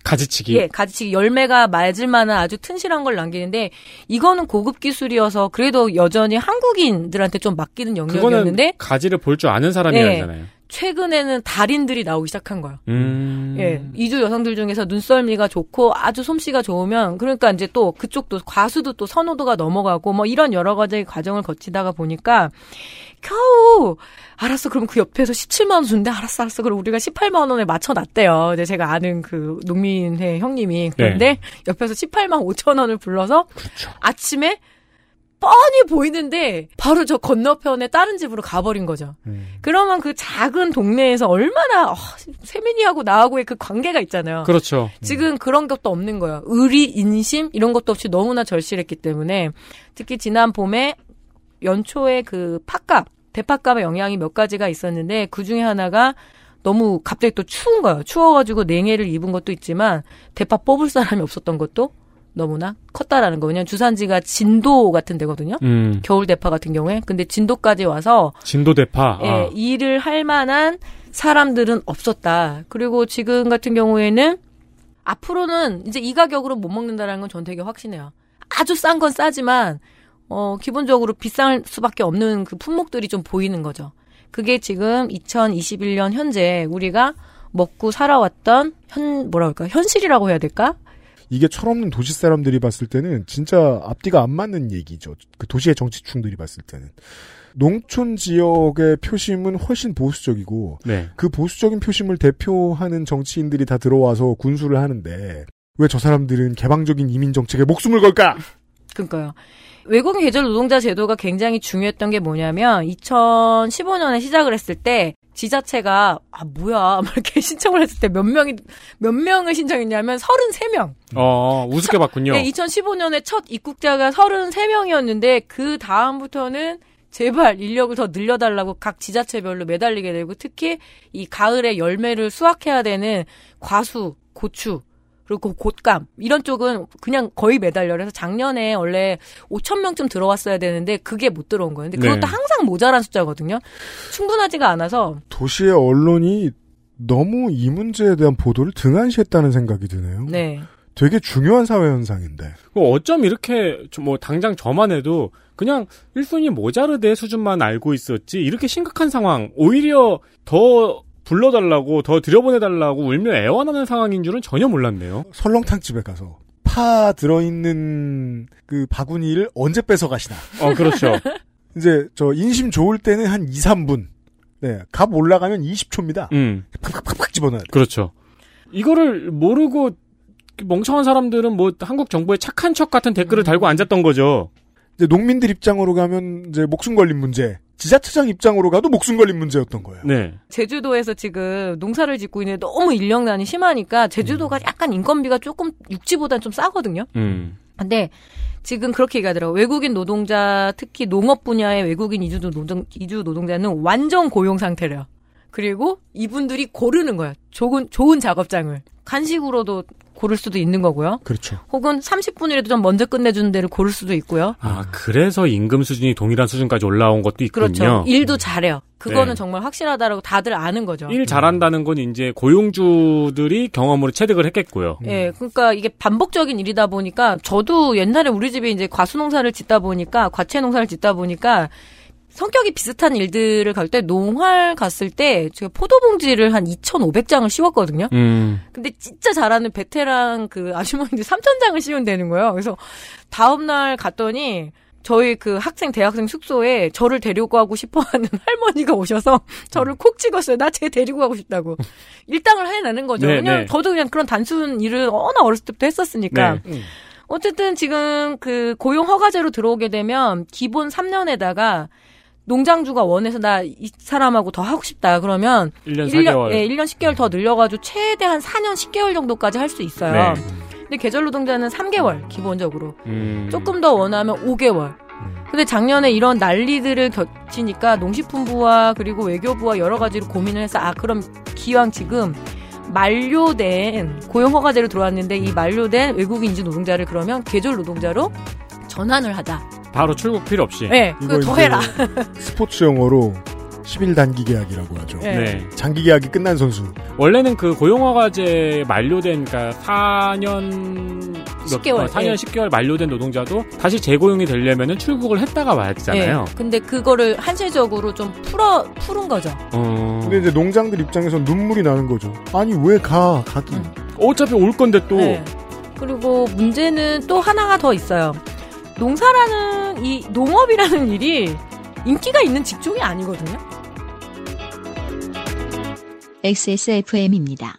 가지치기. 예, 가지치기 열매가 맺을 만한 아주 튼실한 걸 남기는데 이거는 고급 기술이어서 그래도 여전히 한국인들한테 좀 맡기는 영역이었는데 가지를 볼 줄 아는 사람이 네. 아니잖아요. 최근에는 달인들이 나오기 시작한 거예요. 음. 예, 이주 여성들 중에서 눈썰미가 좋고 아주 솜씨가 좋으면 그러니까 이제 또 그쪽도 과수도 또 선호도가 넘어가고 뭐 이런 여러 가지 과정을 거치다가 보니까 겨우 알았어 그럼 그 옆에서 17만 원 주는데 알았어 알았어 그럼 우리가 18만 원에 맞춰 놨대요. 근데 제가 아는 그 농민회 형님이 그런데 옆에서 18만 5천 원을 불러서 아침에 뻔히 보이는데 바로 저 건너편에 다른 집으로 가버린 거죠. 음. 그러면 그 작은 동네에서 얼마나 어, 세민이하고 나하고의 그 관계가 있잖아요. 그렇죠. 지금 그런 것도 없는 거예요. 의리, 인심 이런 것도 없이 너무나 절실했기 때문에 특히 지난 봄에 연초에 그 팥값, 대파값의 영향이 몇 가지가 있었는데 그 중에 하나가 너무 갑자기 또 추운 거예요. 추워가지고 냉해를 입은 것도 있지만 대파 뽑을 사람이 없었던 것도 너무나 컸다라는 거. 왜냐면 주산지가 진도 같은 데거든요. 음. 겨울 대파 같은 경우에. 근데 진도까지 와서 진도 대파. 예, 아. 일을 할 만한 사람들은 없었다. 그리고 지금 같은 경우에는 앞으로는 이제 이 가격으로 못 먹는다라는 건 전 되게 확신해요. 아주 싼 건 싸지만 어 기본적으로 비쌀 수밖에 없는 그 품목들이 좀 보이는 거죠. 그게 지금 2021년 현재 우리가 먹고 살아왔던 현 뭐라 그럴까 현실이라고 해야 될까? 이게 철없는 도시 사람들이 봤을 때는 진짜 앞뒤가 안 맞는 얘기죠. 그 도시의 정치충들이 봤을 때는. 농촌 지역의 표심은 훨씬 보수적이고 네. 그 보수적인 표심을 대표하는 정치인들이 다 들어와서 군수를 하는데 왜 저 사람들은 개방적인 이민 정책에 목숨을 걸까? 그러니까요. 외국인 계절 노동자 제도가 굉장히 중요했던 게 뭐냐면 2015년에 시작을 했을 때 지자체가 아 뭐야 막 이렇게 신청을 했을 때 몇 명이 몇 명을 신청했냐면 33명. 어, 우습게 봤군요. 네, 2015년에 첫 입국자가 33명이었는데 그 다음부터는 제발 인력을 더 늘려달라고 각 지자체별로 매달리게 되고 특히 이 가을에 열매를 수확해야 되는 과수, 고추 그리고 곶감 이런 쪽은 그냥 거의 매달려 그래서 작년에 원래 5천 명쯤 들어왔어야 되는데 그게 못 들어온 거예요. 근데 그것도 네. 항상 모자란 숫자거든요. 충분하지가 않아서 도시의 언론이 너무 이 문제에 대한 보도를 등한시했다는 생각이 드네요. 네. 되게 중요한 사회 현상인데. 그 어쩜 이렇게 좀뭐 당장 저만 해도 그냥 1순위 모자르대 수준만 알고 있었지 이렇게 심각한 상황 오히려 더 불러달라고 더 들여보내달라고 울며 애원하는 상황인 줄은 전혀 몰랐네요. 설렁탕 집에 가서 파 들어있는 그 바구니를 언제 뺏어 가시나. 어 그렇죠. 이제 저 인심 좋을 때는 한 2, 3분. 네. 값 올라가면 20초입니다. 음 팍팍팍팍 집어넣어야 돼. 그렇죠. 이거를 모르고 멍청한 사람들은 뭐 한국 정부의 착한 척 같은 댓글을 달고 앉았던 거죠. 이제 농민들 입장으로 가면 이제 목숨 걸린 문제. 지자체장 입장으로 가도 목숨 걸린 문제였던 거예요. 네. 제주도에서 지금 농사를 짓고 있는데 너무 인력난이 심하니까 제주도가 약간 인건비가 조금 육지보다는 좀 싸거든요. 음. 근데 지금 그렇게 얘기하더라고요. 외국인 노동자, 특히 농업 분야의 외국인 이주 노동, 이주 노동자는 완전 고용 상태래요. 그리고 이분들이 고르는 거야. 좋은, 좋은 작업장을. 간식으로도 고를 수도 있는 거고요. 그렇죠. 혹은 30분이라도 좀 먼저 끝내주는 데를 고를 수도 있고요. 아 그래서 임금 수준이 동일한 수준까지 올라온 것도 있군요. 그렇죠. 일도 잘해요. 그거는 네. 정말 확실하다라고 다들 아는 거죠. 일 잘한다는 건 이제 고용주들이 경험으로 체득을 했겠고요. 예, 그러니까 이게 반복적인 일이다 보니까 저도 옛날에 우리 집에 이제 과수 농사를 짓다 보니까 과채 농사를 짓다 보니까 성격이 비슷한 일들을 갈 때 농활 갔을 때 제가 포도봉지를 한 2,500장을 씌웠거든요. 음. 근데 진짜 잘하는 베테랑 그 아주머니들 3,000장을 씌운다는 거예요. 그래서 다음날 갔더니 저희 그 학생 대학생 숙소에 저를 데리고 가고 싶어하는 할머니가 오셔서 저를 콕 찍었어요. 나 쟤 데리고 가고 싶다고 일당을 해내는 거죠. 네, 그냥 네. 저도 그냥 그런 단순 일을 워낙 어렸을 때부터 했었으니까. 네. 어쨌든 지금 그 고용 허가제로 들어오게 되면 기본 3년에다가 농장주가 원해서 나 이 사람하고 더 하고 싶다 그러면 1년 1년, 4개월. 예, 1년 10개월 더 늘려가지고 최대한 4년 10개월 정도까지 할 수 있어요. 네. 근데 계절 노동자는 3개월 기본적으로 음. 조금 더 원하면 5개월. 근데 작년에 이런 난리들을 겹치니까 농식품부와 그리고 외교부와 여러 가지로 고민을 해서 아 그럼 기왕 지금 만료된 고용 허가제로 들어왔는데 이 만료된 외국인 인지 노동자를 그러면 계절 노동자로 전환을 하자. 바로 출국 필요 없이. 네, 그거 더 해라. 스포츠 용어로 10일 단기 계약이라고 하죠. 네. 네. 장기 계약이 끝난 선수. 원래는 그 고용허가제 만료된 그러니까 4년 10개월, 4년 예. 10개월 만료된 노동자도 다시 재고용이 되려면은 출국을 했다가 와야 되잖아요. 네. 근데 그거를 한시적으로 좀 풀어 푸른 거죠. 어, 근데 이제 농장들 입장에서 눈물이 나는 거죠. 아니 왜 가? 가긴. 음. 어차피 올 건데 또 네. 그리고 문제는 또 하나가 더 있어요. 농사라는 이 농업이라는 일이 인기가 있는 직종이 아니거든요. XSFM입니다.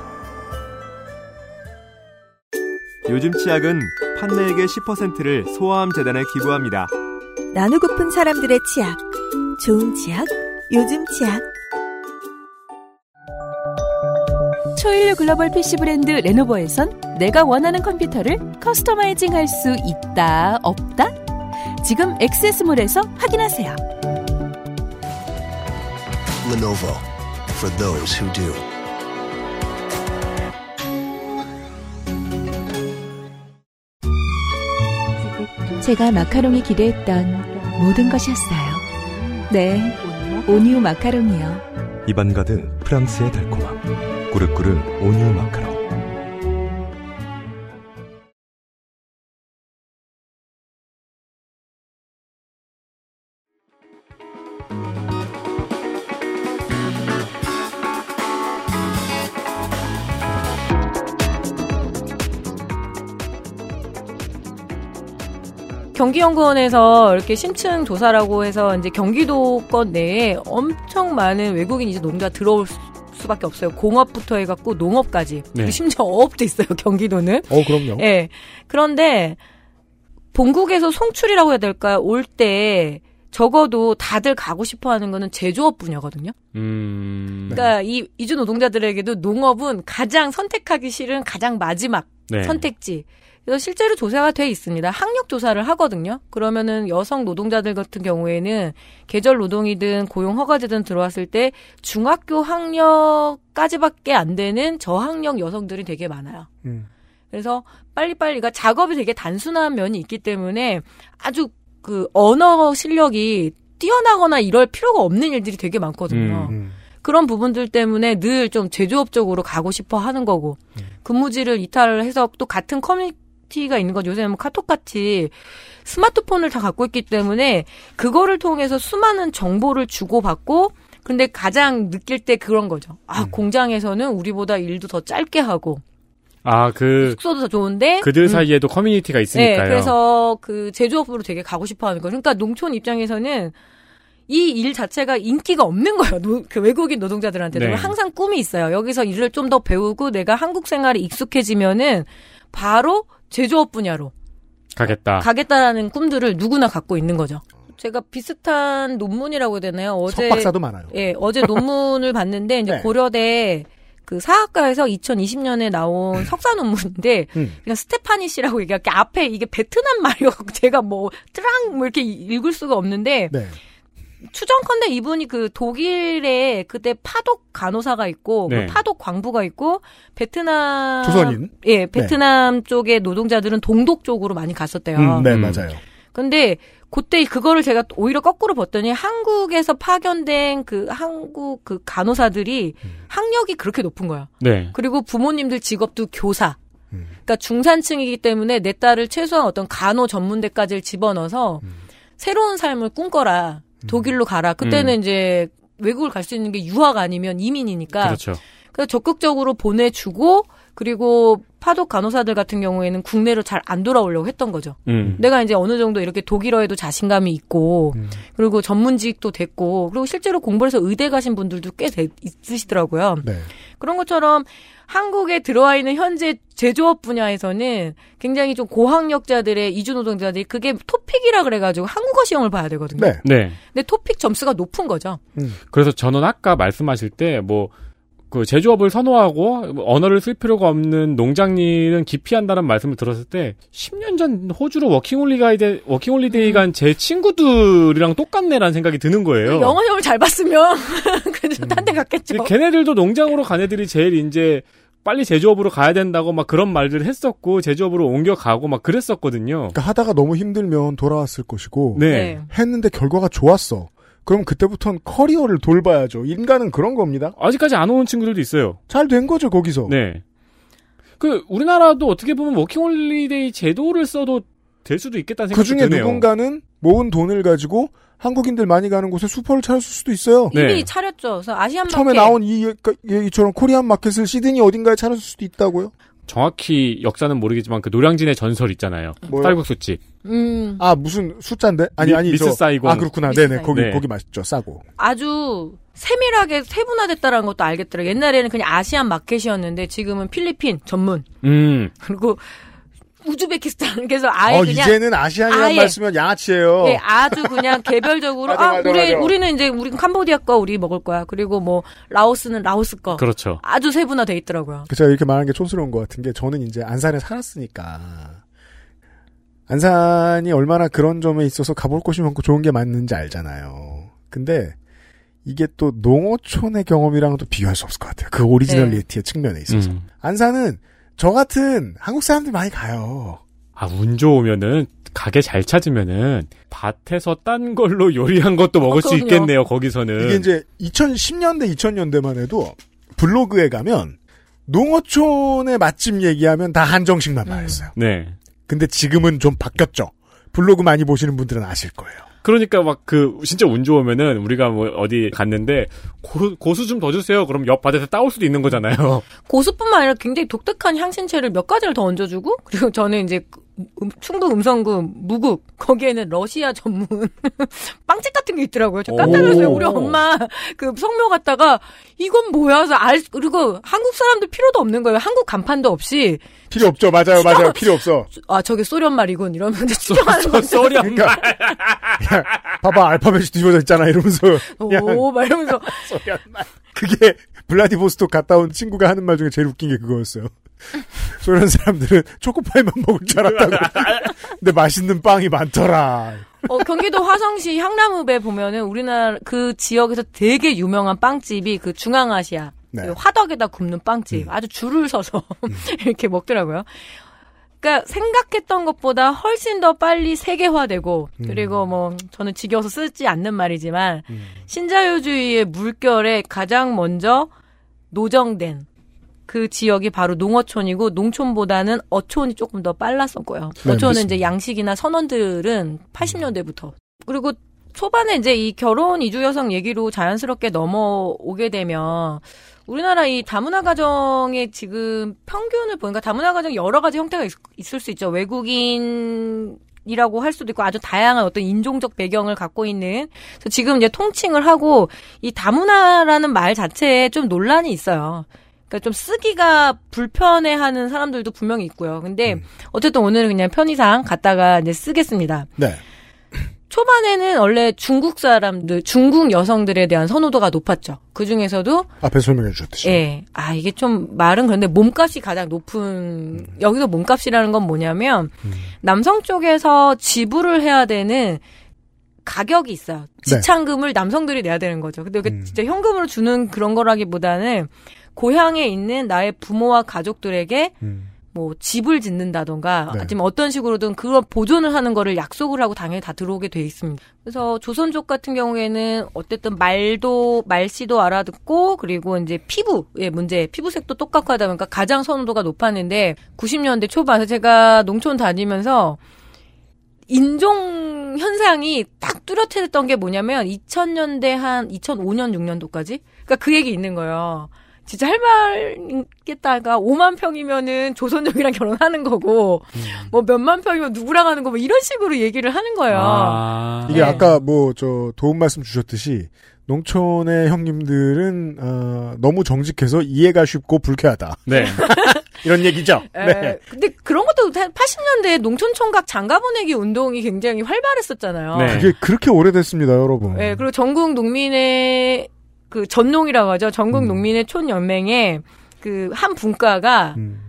요즘 치약은 판매액의 10%를 소아암 재단에 기부합니다. 나누고픈 사람들의 치약. 좋은 치약, 요즘 치약. 초일류 글로벌 PC 브랜드 레노버에선 내가 원하는 컴퓨터를 customizing 할 수 있다, 없다? 지금 엑세스몰에서 확인하세요. Lenovo for those who do. 제가 마카롱이 기대했던 모든 것이었어요. 네, 온유 마카롱이요. 입안 가득 프랑스의 달콤함. 꾸르꾸르 온유 마카롱. 경기연구원에서 이렇게 심층 조사라고 해서 이제 경기도권 내에 엄청 많은 외국인 이제 농가 들어올 수- 수밖에 없어요. 공업부터 해갖고 농업까지. 네. 심지어 어업도 있어요. 경기도는. 어, 그럼요. 예. 그런데 본국에서 송출이라고 해야 될까요? 올 때 적어도 다들 가고 싶어 하는 거는 제조업 분야거든요. 음. 그러니까 이 이주 노동자들에게도 농업은 가장 선택하기 싫은 가장 마지막 네. 선택지. 그래서 실제로 조사가 돼 있습니다. 학력 조사를 하거든요. 그러면은 여성 노동자들 같은 경우에는 계절 노동이든 고용 허가제든 들어왔을 때 중학교 학력까지밖에 안 되는 저학력 여성들이 되게 많아요. 음. 그래서 빨리빨리, 가 작업이 되게 단순한 면이 있기 때문에 아주 그 언어 실력이 뛰어나거나 이럴 필요가 없는 일들이 되게 많거든요. 음. 그런 부분들 때문에 늘 좀 제조업 쪽으로 가고 싶어 하는 거고, 근무지를 이탈을 해서 또 같은 커뮤니티가 있는 거죠. 요새는 뭐 카톡같이 스마트폰을 다 갖고 있기 때문에 그거를 통해서 수많은 정보를 주고받고, 근데 가장 느낄 때 그런 거죠. 아, 공장에서는 우리보다 일도 더 짧게 하고, 아, 그, 숙소도 더 좋은데, 그들 음, 사이에도 커뮤니티가 있으니까요. 네, 그래서 그 제조업으로 되게 가고 싶어 하는 거예요. 그러니까 농촌 입장에서는 이 일 자체가 인기가 없는 거예요. 노- 그 외국인 노동자들한테도 네. 항상 꿈이 있어요. 여기서 일을 좀 더 배우고 내가 한국 생활에 익숙해지면은 바로 제조업 분야로 가겠다. 가겠다라는 꿈들을 누구나 갖고 있는 거죠. 제가 비슷한 논문이라고 해야 되나요? 어제 석박사도 많아요. 예, 어제 논문을 봤는데 이제 네. 고려대 그 사학과에서 2020년에 나온 석사 논문인데 음. 그냥 스테파니 씨라고 얘기할게 앞에 이게 베트남 말이어갖고 제가 뭐 트랑 뭐 이렇게 읽을 수가 없는데 네. 추정컨대 이분이 그 독일에 그때 파독 간호사가 있고 네. 그 파독 광부가 있고 베트남 조선인. 예 베트남 쪽의 노동자들은 동독 쪽으로 많이 갔었대요. 음, 네, 음. 맞아요. 근데 그때 그거를 제가 오히려 거꾸로 봤더니 한국에서 파견된 그 한국 그 간호사들이 학력이 그렇게 높은 거야. 네. 그리고 부모님들 직업도 교사. 음. 그러니까 중산층이기 때문에 내 딸을 최소한 어떤 간호 전문대까지를 집어넣어서 음. 새로운 삶을 꿈꿔라. 독일로 가라. 그때는 이제 외국을 갈 수 있는 게 유학 아니면 이민이니까. 그렇죠. 그래서 적극적으로 보내주고 그리고 파독 간호사들 같은 경우에는 국내로 잘 안 돌아오려고 했던 거죠. 음. 내가 이제 어느 정도 이렇게 독일어에도 자신감이 있고 음. 그리고 전문직도 됐고 그리고 실제로 공부를 해서 의대 가신 분들도 꽤 되- 있으시더라고요. 네. 그런 것처럼 한국에 들어와 있는 현재 제조업 분야에서는 굉장히 좀 고학력자들의 이주 노동자들이 그게 토픽이라 그래가지고 한국어 시험을 봐야 되거든요. 네. 네. 근데 토픽 점수가 높은 거죠. 그래서 저는 아까 말씀하실 때 뭐 그 제조업을 선호하고 언어를 쓸 필요가 없는 농장일은 기피한다는 말씀을 들었을 때 10년 전 호주로 워킹홀리가이데 워킹홀리데이 간 제 친구들이랑 똑같네라는 생각이 드는 거예요. 영어 시험을 잘 봤으면 그래도 음. 딴데 갔겠죠. 걔네들도 농장으로 간 애들이 제일 이제 빨리 제조업으로 가야 된다고 막 그런 말들을 했었고 제조업으로 옮겨가고 막 그랬었거든요. 그러니까 하다가 너무 힘들면 돌아왔을 것이고 네. 했는데 결과가 좋았어. 그럼 그때부터는 커리어를 돌봐야죠. 인간은 그런 겁니다. 아직까지 안 오는 친구들도 있어요. 잘 된 거죠 거기서. 네. 그 우리나라도 어떻게 보면 워킹홀리데이 제도를 써도 될 수도 있겠다는 그 생각이 중에 드네요. 누군가는 모은 돈을 가지고 한국인들 많이 가는 곳에 슈퍼를 차렸을 수도 있어요. 네. 이미 차렸죠. 그래서 Asian 처음에 마켓 나온 이 얘기처럼 Korean market을 시드니 어딘가에 차렸을 수도 있다고요. 정확히 역사는 모르겠지만 그 노량진의 전설 있잖아요. 뭐요? 쌀국수집. 음, 아 무슨 숫자인데? 아니 미- 아니 미스 저- 사이공. 아 그렇구나. 네네 사이공. 거기 네. 거기 맛있죠. 싸고. 아주 세밀하게 세분화됐다라는 것도 알겠더라. 옛날에는 그냥 아시안 마켓이었는데 지금은 필리핀 전문 음. 그리고 우즈베키스탄 그래서 아예 어 그냥 이제는 아시안이란 아예. 말 쓰면 양아치예요. 예, 아주 그냥 개별적으로 맞아, 아 맞아, 우리 맞아. 우리는 이제 우리 캄보디아 거 우리 먹을 거야. 그리고 뭐 라오스는 라오스 거. 그렇죠. 아주 세분화돼 있더라고요. 그 제가 이렇게 말하는 게 촌스러운 것 같은 게 저는 이제 안산에 살았으니까 안산이 얼마나 그런 점에 있어서 가볼 곳이 많고 좋은 게 많은지 알잖아요. 근데 이게 또 농어촌의 경험이랑은 또 비교할 수 없을 것 같아요. 그 오리지널리티의 측면에 있어서. 음. 안산은 저 같은 한국 사람들 많이 가요. 아, 운 좋으면은, 가게 잘 찾으면은, 밭에서 딴 걸로 요리한 것도 먹을 수 그럼요. 있겠네요, 거기서는. 이게 이제 2010년대, 2000년대만 해도 블로그에 가면 농어촌의 맛집 얘기하면 다 한정식만 나왔어요. 네. 근데 지금은 좀 바뀌었죠. 블로그 많이 보시는 분들은 아실 거예요. 그러니까 막 그, 진짜 운 좋으면은, 우리가 뭐 어디 갔는데, 고, 고수 좀 더 주세요. 그럼 옆 밭에서 따올 수도 있는 거잖아요. 고수뿐만 아니라 굉장히 독특한 향신채를 몇 가지를 더 얹어주고 그리고 저는 이제 음, 충북 음성구 무국 거기에는 러시아 전문 빵집 같은 게 있더라고요. 저 깜짝 놀랐어요. 오. 우리 엄마 그 성묘 갔다가 이건 뭐야? 그래서 알 그리고 한국 사람들 필요도 없는 거예요. 한국 간판도 없이 필요 없죠. 맞아요, 맞아요. 필요 없어. 아 저게 소련 말이군 이러면 이제 추정하는 한 그러니까 야, 봐봐 알파벳이 뒤집어져 있잖아 이러면서 그냥 오, 막 이러면서 그게 블라디보스토크 갔다 온 친구가 하는 말 중에 제일 웃긴 게 그거였어요. 소련 사람들은 초코파이만 먹을 줄 알았다고. 근데 맛있는 빵이 많더라. 어, 경기도 화성시 향나무배 보면은 우리나라 그 지역에서 되게 유명한 빵집이 그 중앙아시아 네. 그 화덕에다 굽는 빵집 아주 줄을 서서 이렇게 먹더라고요. 그러니까 생각했던 것보다 훨씬 더 빨리 세계화되고 그리고 뭐 저는 지겨워서 쓰지 않는 말이지만 신자유주의의 물결에 가장 먼저 노정된 그 지역이 바로 농어촌이고 농촌보다는 어촌이 조금 더 빨랐었고요. 네, 어촌은 맞습니다. 이제 양식이나 선원들은 80년대부터 그리고 초반에 이제 이 결혼 이주 여성 얘기로 자연스럽게 넘어오게 되면 우리나라 이 다문화 가정의 지금 평균을 보니까 다문화 가정 여러 가지 형태가 있, 을수 있죠. 외국인 이라고 할 수도 있고 아주 다양한 어떤 인종적 배경을 갖고 있는 지금 이제 통칭을 하고 이 다문화라는 말 자체에 좀 논란이 있어요. 그러니까 좀 쓰기가 불편해하는 사람들도 분명히 있고요. 근데 어쨌든 오늘은 그냥 편의상 갖다가 이제 쓰겠습니다. 네. 초반에는 원래 중국 사람들, 중국 여성들에 대한 선호도가 높았죠. 그 중에서도, 앞에 설명해 주셨듯이. 예, 아, 이게 좀 말은 그런데 몸값이 가장 높은, 여기서 몸값이라는 건 뭐냐면, 남성 쪽에서 지불을 해야 되는 가격이 있어요. 지참금을 남성들이 내야 되는 거죠. 근데 이게 음. 진짜 현금으로 주는 그런 거라기보다는, 고향에 있는 나의 부모와 가족들에게 음. 뭐 집을 짓는다던가 네. 아니면 어떤 식으로든 그걸 보존을 하는 거를 약속을 하고 당연히 다 들어오게 돼 있습니다. 그래서 조선족 같은 경우에는 어쨌든 말도 말씨도 알아듣고 그리고 이제 피부의 문제, 피부색도 똑같고 하다 보니까 가장 선호도가 높았는데 90년대 초반에 제가 농촌 다니면서 인종 현상이 딱 뚜렷했던 게 뭐냐면 2000년대 한 2005년 6년도까지 그러니까 그 얘기 있는 거예요. 진짜 할 말겠다가 5만 평이면은 조선족이랑 결혼하는 거고 뭐 몇만 평이면 누구랑 하는 거뭐 이런 식으로 얘기를 하는 거예요. 아. 이게 네. 아까 뭐 저 도움 말씀 주셨듯이 농촌의 형님들은 어, 너무 정직해서 이해가 쉽고 불쾌하다. 네. 이런 얘기죠. 에, 네. 근데 그런 것도 80년대에 농촌 총각 장가 보내기 운동이 굉장히 활발했었잖아요. 네. 그게 그렇게 오래됐습니다, 여러분. 예, 그리고 전국 농민의 그 전농이라고 하죠. 전국 음. 농민의 촌연맹에 그 한 분과가 음.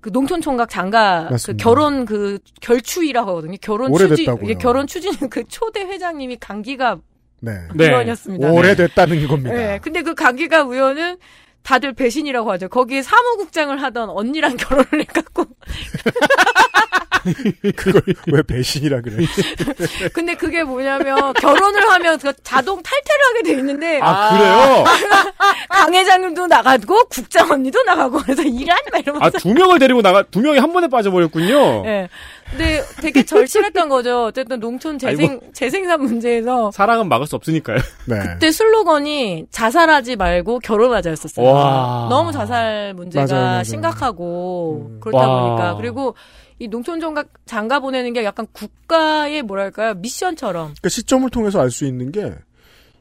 그 농촌 총각 장가 그 맞습니다. 결혼 그 결추이라고 하거든요. 결혼 오래됐다고요. 추진 예, 결혼 추진 그 초대 회장님이 강기가 네. 네. 의원이었습니다. 오래됐다는 겁니다. 예, 근데 그 강기가 의원은 다들 배신이라고 하죠. 거기에 사무국장을 하던 언니랑 결혼을 해갖고 그걸 왜 배신이라 그래? 근데 그게 뭐냐면 결혼을 하면 그 자동 탈퇴를 하게 돼 있는데 아, 그래요? 강 회장님도 나가고 국장 언니도 나가고 그래서 일한 막 이러면서 아, 두 명을 데리고 나가, 두 명이 한 번에 빠져버렸군요. 예. 근데 되게 절실했던 거죠. 어쨌든 농촌 재생 아이고. 재생산 문제에서 사랑은 막을 수 없으니까요. 네. 그때 슬로건이 자살하지 말고 결혼하자였었어요. 와. 너무 자살 문제가 맞아요, 맞아요. 심각하고 그렇다 와. 보니까 그리고 이 농촌 장가, 장가 보내는 게 약간 국가의 뭐랄까요 미션처럼 그 시점을 통해서 알 수 있는 게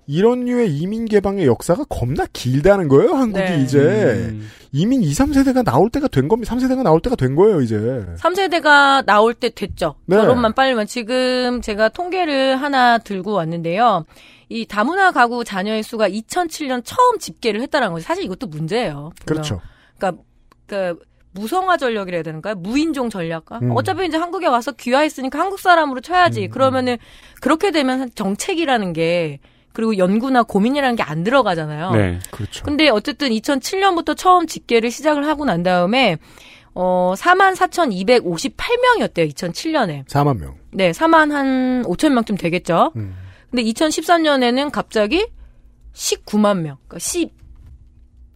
이런 류의 이민 개방의 역사가 겁나 길다는 거예요. 한국이 네. 이제 음. 이민 2, 3세대가 나올 때가 된 겁니다. 3세대가 나올 때가 된 거예요, 이제. 3세대가 나올 때 됐죠. 네. 결혼만 빨리면 지금 제가 통계를 하나 들고 왔는데요. 이 다문화 가구 자녀의 수가 2007년 처음 집계를 했다는 거죠. 사실 이것도 문제예요. 그렇죠. 그러니까 그 무성화 전략이라 해야 되는가요? 무인종 전략가? 음. 어차피 이제 한국에 와서 귀화했으니까 한국 사람으로 쳐야지. 그러면은 그렇게 되면 정책이라는 게 그리고 연구나 고민이라는 게 안 들어가잖아요. 네. 그렇죠. 근데 어쨌든 2007년부터 처음 집계를 시작을 하고 난 다음에 어 44,258명이었대요. 2007년에. 4만 명. 네, 4만 한 5천 명쯤 되겠죠. 음. 근데 2013년에는 갑자기 19만 명, 그러니까 10,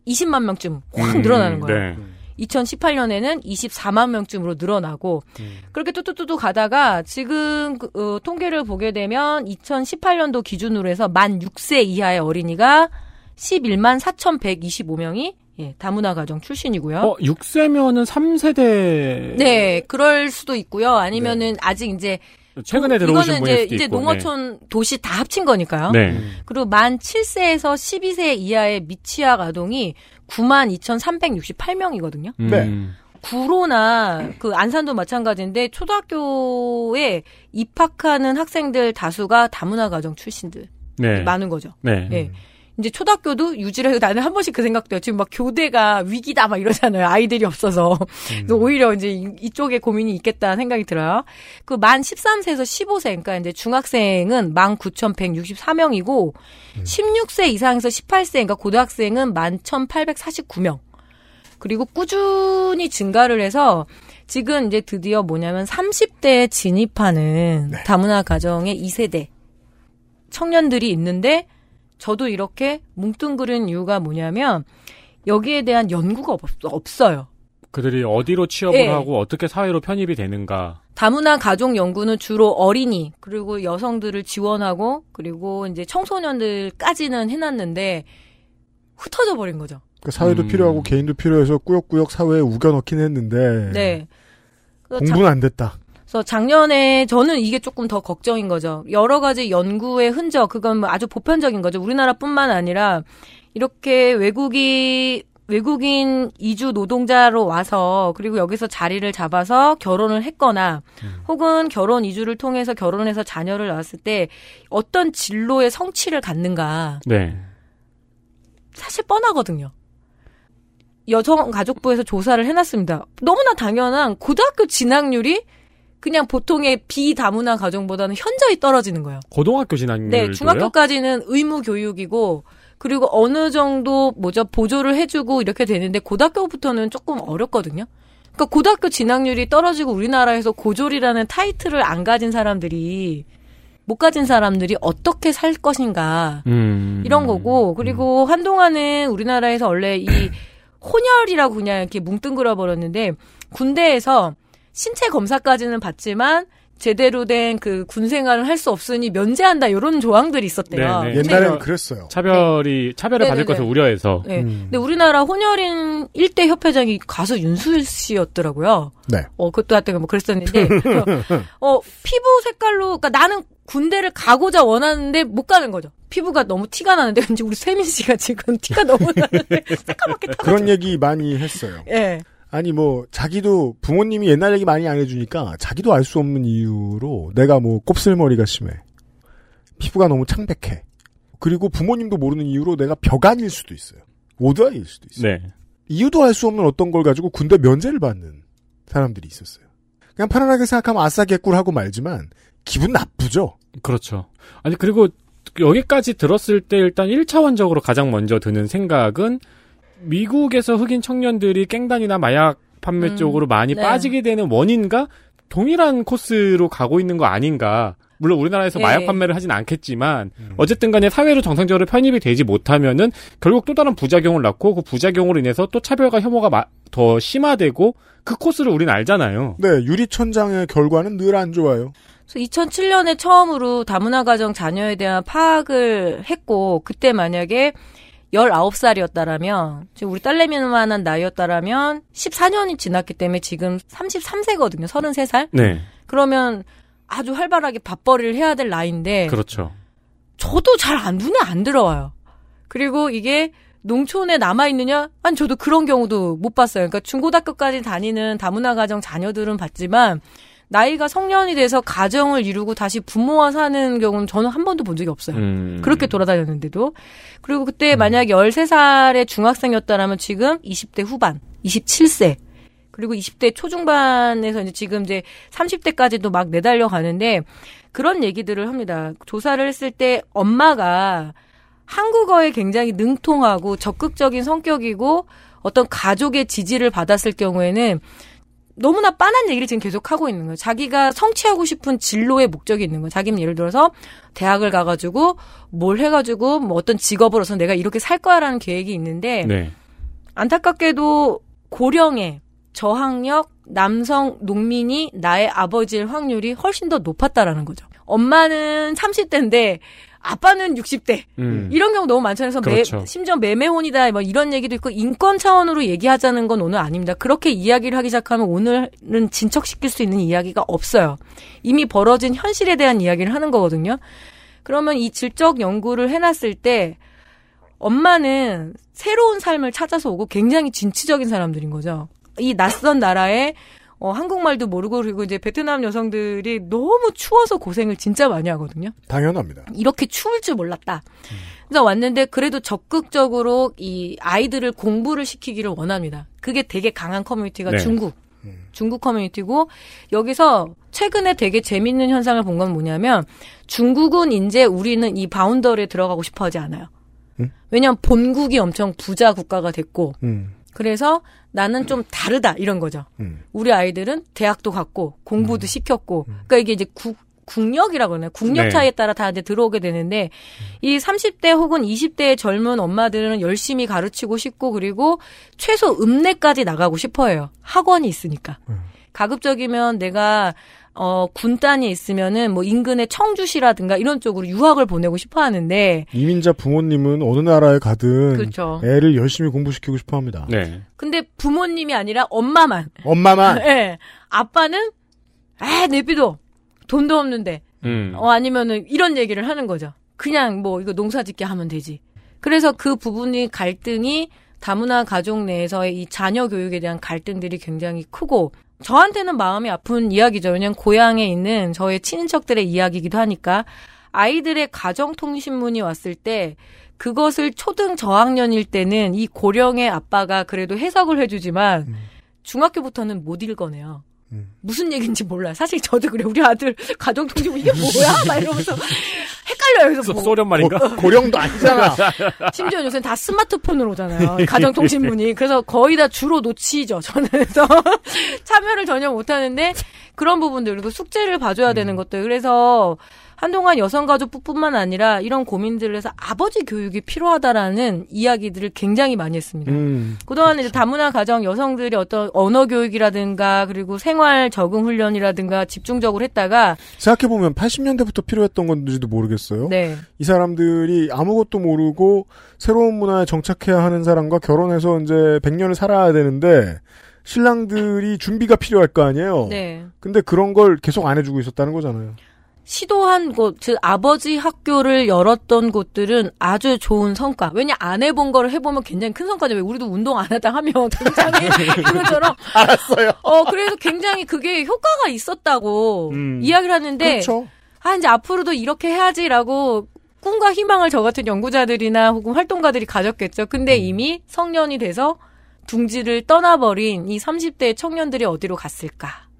20만 명쯤 확 음, 늘어나는 거예요. 네. 2018년에는 24만 명쯤으로 늘어나고 그렇게 뚜뚜뚜뚜 가다가 지금 그, 어, 통계를 보게 되면 2018년도 기준으로 해서 만 6세 이하의 어린이가 11만 4,125명이 예, 다문화 가정 출신이고요. 어, 6세면은 3세대. 네, 그럴 수도 있고요. 아니면은 아직 이제 최근에 도- 들어오신 이거는 이제 수도 이제 있고. 농어촌 도시 다 합친 거니까요. 네. 그리고 만 7세에서 12세 이하의 미취학 아동이 9만 2,368명이거든요. 네. 네. 음. 구로나 그 안산도 마찬가지인데 초등학교에 입학하는 학생들 다수가 다문화 가정 출신들 네. 많은 거죠. 네. 예. 이제 초등학교도 유지를 해요. 나는 한 번씩 그 생각돼요. 지금 막 교대가 위기다 막 이러잖아요. 아이들이 없어서. 그래서 오히려 이제 이- 이쪽에 고민이 있겠다 생각이 들어요. 그 만 13세에서 15세, 그러니까 이제 중학생은 19,164명이고 16세 이상에서 18세, 그러니까 고등학생은 11,849명. 그리고 꾸준히 증가를 해서 지금 이제 드디어 뭐냐면 30대에 진입하는 다문화 가정의 2세대 청년들이 있는데 저도 이렇게 뭉뚱그린 이유가 뭐냐면 여기에 대한 연구가 없, 없어요. 그들이 어디로 취업을 예. 하고 어떻게 사회로 편입이 되는가. 다문화 가족 연구는 주로 어린이 그리고 여성들을 지원하고 그리고 이제 청소년들까지는 해놨는데 흩어져 버린 거죠. 그 사회도 음. 필요하고 개인도 필요해서 꾸역꾸역 사회에 우겨 넣긴 했는데 네. 공부는 안 됐다. 그래서 작년에 저는 이게 조금 더 걱정인 거죠. 여러 가지 연구의 흔적, 그건 뭐 아주 보편적인 거죠. 우리나라뿐만 아니라 이렇게 외국이 외국인 이주 노동자로 와서 그리고 여기서 자리를 잡아서 결혼을 했거나 혹은 결혼 이주를 통해서 결혼해서 자녀를 낳았을 때 어떤 진로의 성취를 갖는가 네. 사실 뻔하거든요. 여성가족부에서 조사를 해놨습니다. 너무나 당연한 고등학교 진학률이 그냥 보통의 비다문화 가정보다는 현저히 떨어지는 거예요. 고등학교 진학률. 네, 중학교까지는 의무 교육이고 그리고 어느 정도 뭐죠 보조를 해주고 이렇게 되는데 고등학교부터는 조금 어렵거든요. 그러니까 고등학교 진학률이 떨어지고 우리나라에서 고졸이라는 타이틀을 안 가진 사람들이 못 가진 사람들이 어떻게 살 것인가 음. 이런 거고 그리고 한동안은 우리나라에서 원래 이 혼혈이라고 그냥 이렇게 뭉뚱그려 버렸는데 군대에서 신체 검사까지는 받지만 제대로 된 그 군 생활을 할 수 없으니 면제한다 이런 조항들이 있었대요. 네, 네. 옛날에는 차별- 그랬어요. 차별이 차별을 받을 네네네. 것을 우려해서. 네. 음. 근데 우리나라 혼혈인 1대 협회장이 가수 윤수일 씨였더라고요. 네. 어, 그것도 하여튼 뭐 그랬었는데, 어, 피부 색깔로, 그니까 나는 군대를 가고자 원하는데 못 가는 거죠. 피부가 너무 티가 나는데, 왠지 우리 세민 씨가 지금 티가 너무 나는데, 새까맣게 타가지고. 그런 얘기 많이 했어요. 예. 아니 뭐 자기도 부모님이 옛날 얘기 많이 안 해주니까 자기도 알 수 없는 이유로 내가 뭐 곱슬머리가 심해. 피부가 너무 창백해. 그리고 부모님도 모르는 이유로 내가 벽안일 수도 있어요. 오드아이일 수도 있어요. 네. 이유도 알 수 없는 어떤 걸 가지고 군대 면제를 받는 사람들이 있었어요. 그냥 편안하게 생각하면 아싸 개꿀 하고 말지만 기분 나쁘죠? 그렇죠. 아니 그리고 여기까지 들었을 때 일단 1차원적으로 가장 먼저 드는 생각은 미국에서 흑인 청년들이 깽단이나 마약 판매 음, 쪽으로 많이 네. 빠지게 되는 원인과 동일한 코스로 가고 있는 거 아닌가. 물론 우리나라에서 예. 마약 판매를 하진 않겠지만 어쨌든 간에 사회로 정상적으로 편입이 되지 못하면은 결국 또 다른 부작용을 낳고 그 부작용으로 인해서 또 차별과 혐오가 마- 더 심화되고 그 코스를 우리는 알잖아요. 네, 유리천장의 결과는 늘 안 좋아요. 그래서 2007년에 처음으로 다문화 가정 자녀에 대한 파악을 했고 그때 만약에 19살이었다라면 지금 우리 딸내미만한 나이였다라면 14년이 지났기 때문에 지금 33세거든요. 33살. 네. 그러면 아주 활발하게 밥벌이를 해야 될 나이인데 그렇죠. 저도 잘 안 눈에 안 들어와요. 그리고 이게 농촌에 남아 있느냐? 아니 저도 그런 경우도 못 봤어요. 그러니까 중고등학교까지 다니는 다문화 가정 자녀들은 봤지만 나이가 성년이 돼서 가정을 이루고 다시 부모와 사는 경우는 저는 한 번도 본 적이 없어요. 음. 그렇게 돌아다녔는데도. 그리고 그때 만약에 13살의 중학생이었다라면 지금 20대 후반, 27세. 그리고 20대 초중반에서 이제 지금 이제 30대까지도 막 내달려 가는데 그런 얘기들을 합니다. 조사를 했을 때 엄마가 한국어에 굉장히 능통하고 적극적인 성격이고 어떤 가족의 지지를 받았을 경우에는 너무나 빤한 얘기를 지금 계속 하고 있는 거예요. 자기가 성취하고 싶은 진로의 목적이 있는 거예요. 자기는 예를 들어서 대학을 가가지고 뭘 해가지고 뭐 어떤 직업으로서 내가 이렇게 살 거야라는 계획이 있는데 네. 안타깝게도 고령의 저학력 남성 농민이 나의 아버지일 확률이 훨씬 더 높았다라는 거죠. 엄마는 30대인데 아빠는 60대. 음. 이런 경우 너무 많잖아요. 그래서 그렇죠. 매, 심지어 매매혼이다 뭐 이런 얘기도 있고 인권 차원으로 얘기하자는 건 오늘 아닙니다. 그렇게 이야기를 하기 시작하면 오늘은 진척시킬 수 있는 이야기가 없어요. 이미 벌어진 현실에 대한 이야기를 하는 거거든요. 그러면 이 질적 연구를 해놨을 때 엄마는 새로운 삶을 찾아서 오고 굉장히 진취적인 사람들인 거죠. 이 낯선 나라에 어, 한국말도 모르고 그리고 이제 베트남 여성들이 너무 추워서 고생을 진짜 많이 하거든요. 당연합니다. 이렇게 추울 줄 몰랐다. 그래서 왔는데 그래도 적극적으로 이 아이들을 공부를 시키기를 원합니다. 그게 되게 강한 커뮤니티가 네. 중국. 중국 커뮤니티고 여기서 최근에 되게 재밌는 현상을 본 건 뭐냐면 중국은 이제 우리는 이 바운더리에 들어가고 싶어 하지 않아요. 음? 왜냐하면 본국이 엄청 부자 국가가 됐고 음, 그래서 나는 좀 다르다 이런 거죠. 음. 우리 아이들은 대학도 갔고 공부도 시켰고 그러니까 이게 이제 국 국력이라고 그러나요? 국력 네. 차이에 따라 다 이제 들어오게 되는데 이 30대 혹은 20대의 젊은 엄마들은 열심히 가르치고 싶고 그리고 최소 읍내까지 나가고 싶어해요. 학원이 있으니까. 가급적이면 내가 어 군단이 있으면은 뭐 인근의 청주시라든가 이런 쪽으로 유학을 보내고 싶어 하는데 이민자 부모님은 어느 나라에 가든 그렇죠. 애를 열심히 공부시키고 싶어 합니다. 네. 근데 부모님이 아니라 엄마만 엄마만 예. 아빠는 아, 내비도 돈도 없는데. 음. 어 아니면은 이런 얘기를 하는 거죠. 그냥 뭐 이거 농사 짓게 하면 되지. 그래서 그 부분이 갈등이 다문화 가족 내에서의 이 자녀 교육에 대한 갈등들이 굉장히 크고 저한테는 마음이 아픈 이야기죠. 왜냐면 고향에 있는 저의 친인척들의 이야기이기도 하니까 아이들의 가정통신문이 왔을 때 그것을 초등 저학년일 때는 이 고령의 아빠가 그래도 해석을 해주지만 중학교부터는 못 읽어내요. 무슨 얘기인지 몰라요. 사실 저도 그래. 우리 아들 가정통신문 이게 뭐야? 막 이러면서 헷갈려요. 그래서 뭐. 소련 말인가? 고, 고령도 아니잖아. 심지어 요새는 다 스마트폰으로 오잖아요. 가정통신문이. 그래서 거의 다 주로 놓치죠. 저는 그래서 참여를 전혀 못하는데 그런 부분들 그리고 숙제를 봐줘야 되는 것들. 그래서 한동안 여성가족뿐만 아니라 이런 고민들을 해서 아버지 교육이 필요하다라는 이야기들을 굉장히 많이 했습니다. 음, 그동안 이제 다문화 가정 여성들이 어떤 언어 교육이라든가 그리고 생활 적응 훈련이라든가 집중적으로 했다가 생각해 보면 80년대부터 필요했던 건지도 모르겠어요. 네. 이 사람들이 아무것도 모르고 새로운 문화에 정착해야 하는 사람과 결혼해서 이제 100년을 살아야 되는데 신랑들이 준비가 필요할 거 아니에요. 네. 근데 그런 걸 계속 안 해주고 있었다는 거잖아요. 시도한 곳, 즉 아버지 학교를 열었던 곳들은 아주 좋은 성과. 왜냐 안 해본 거를 해보면 굉장히 큰 성과죠. 왜 우리도 운동 안 하다 하면 굉장히 그것처럼. 알았어요. 어 그래서 굉장히 그게 효과가 있었다고 음. 이야기를 하는데. 그렇죠. 아 이제 앞으로도 이렇게 해야지라고 꿈과 희망을 저 같은 연구자들이나 혹은 활동가들이 가졌겠죠. 근데 음. 이미 성년이 돼서 둥지를 떠나버린 이 30대 청년들이 어디로 갔을까?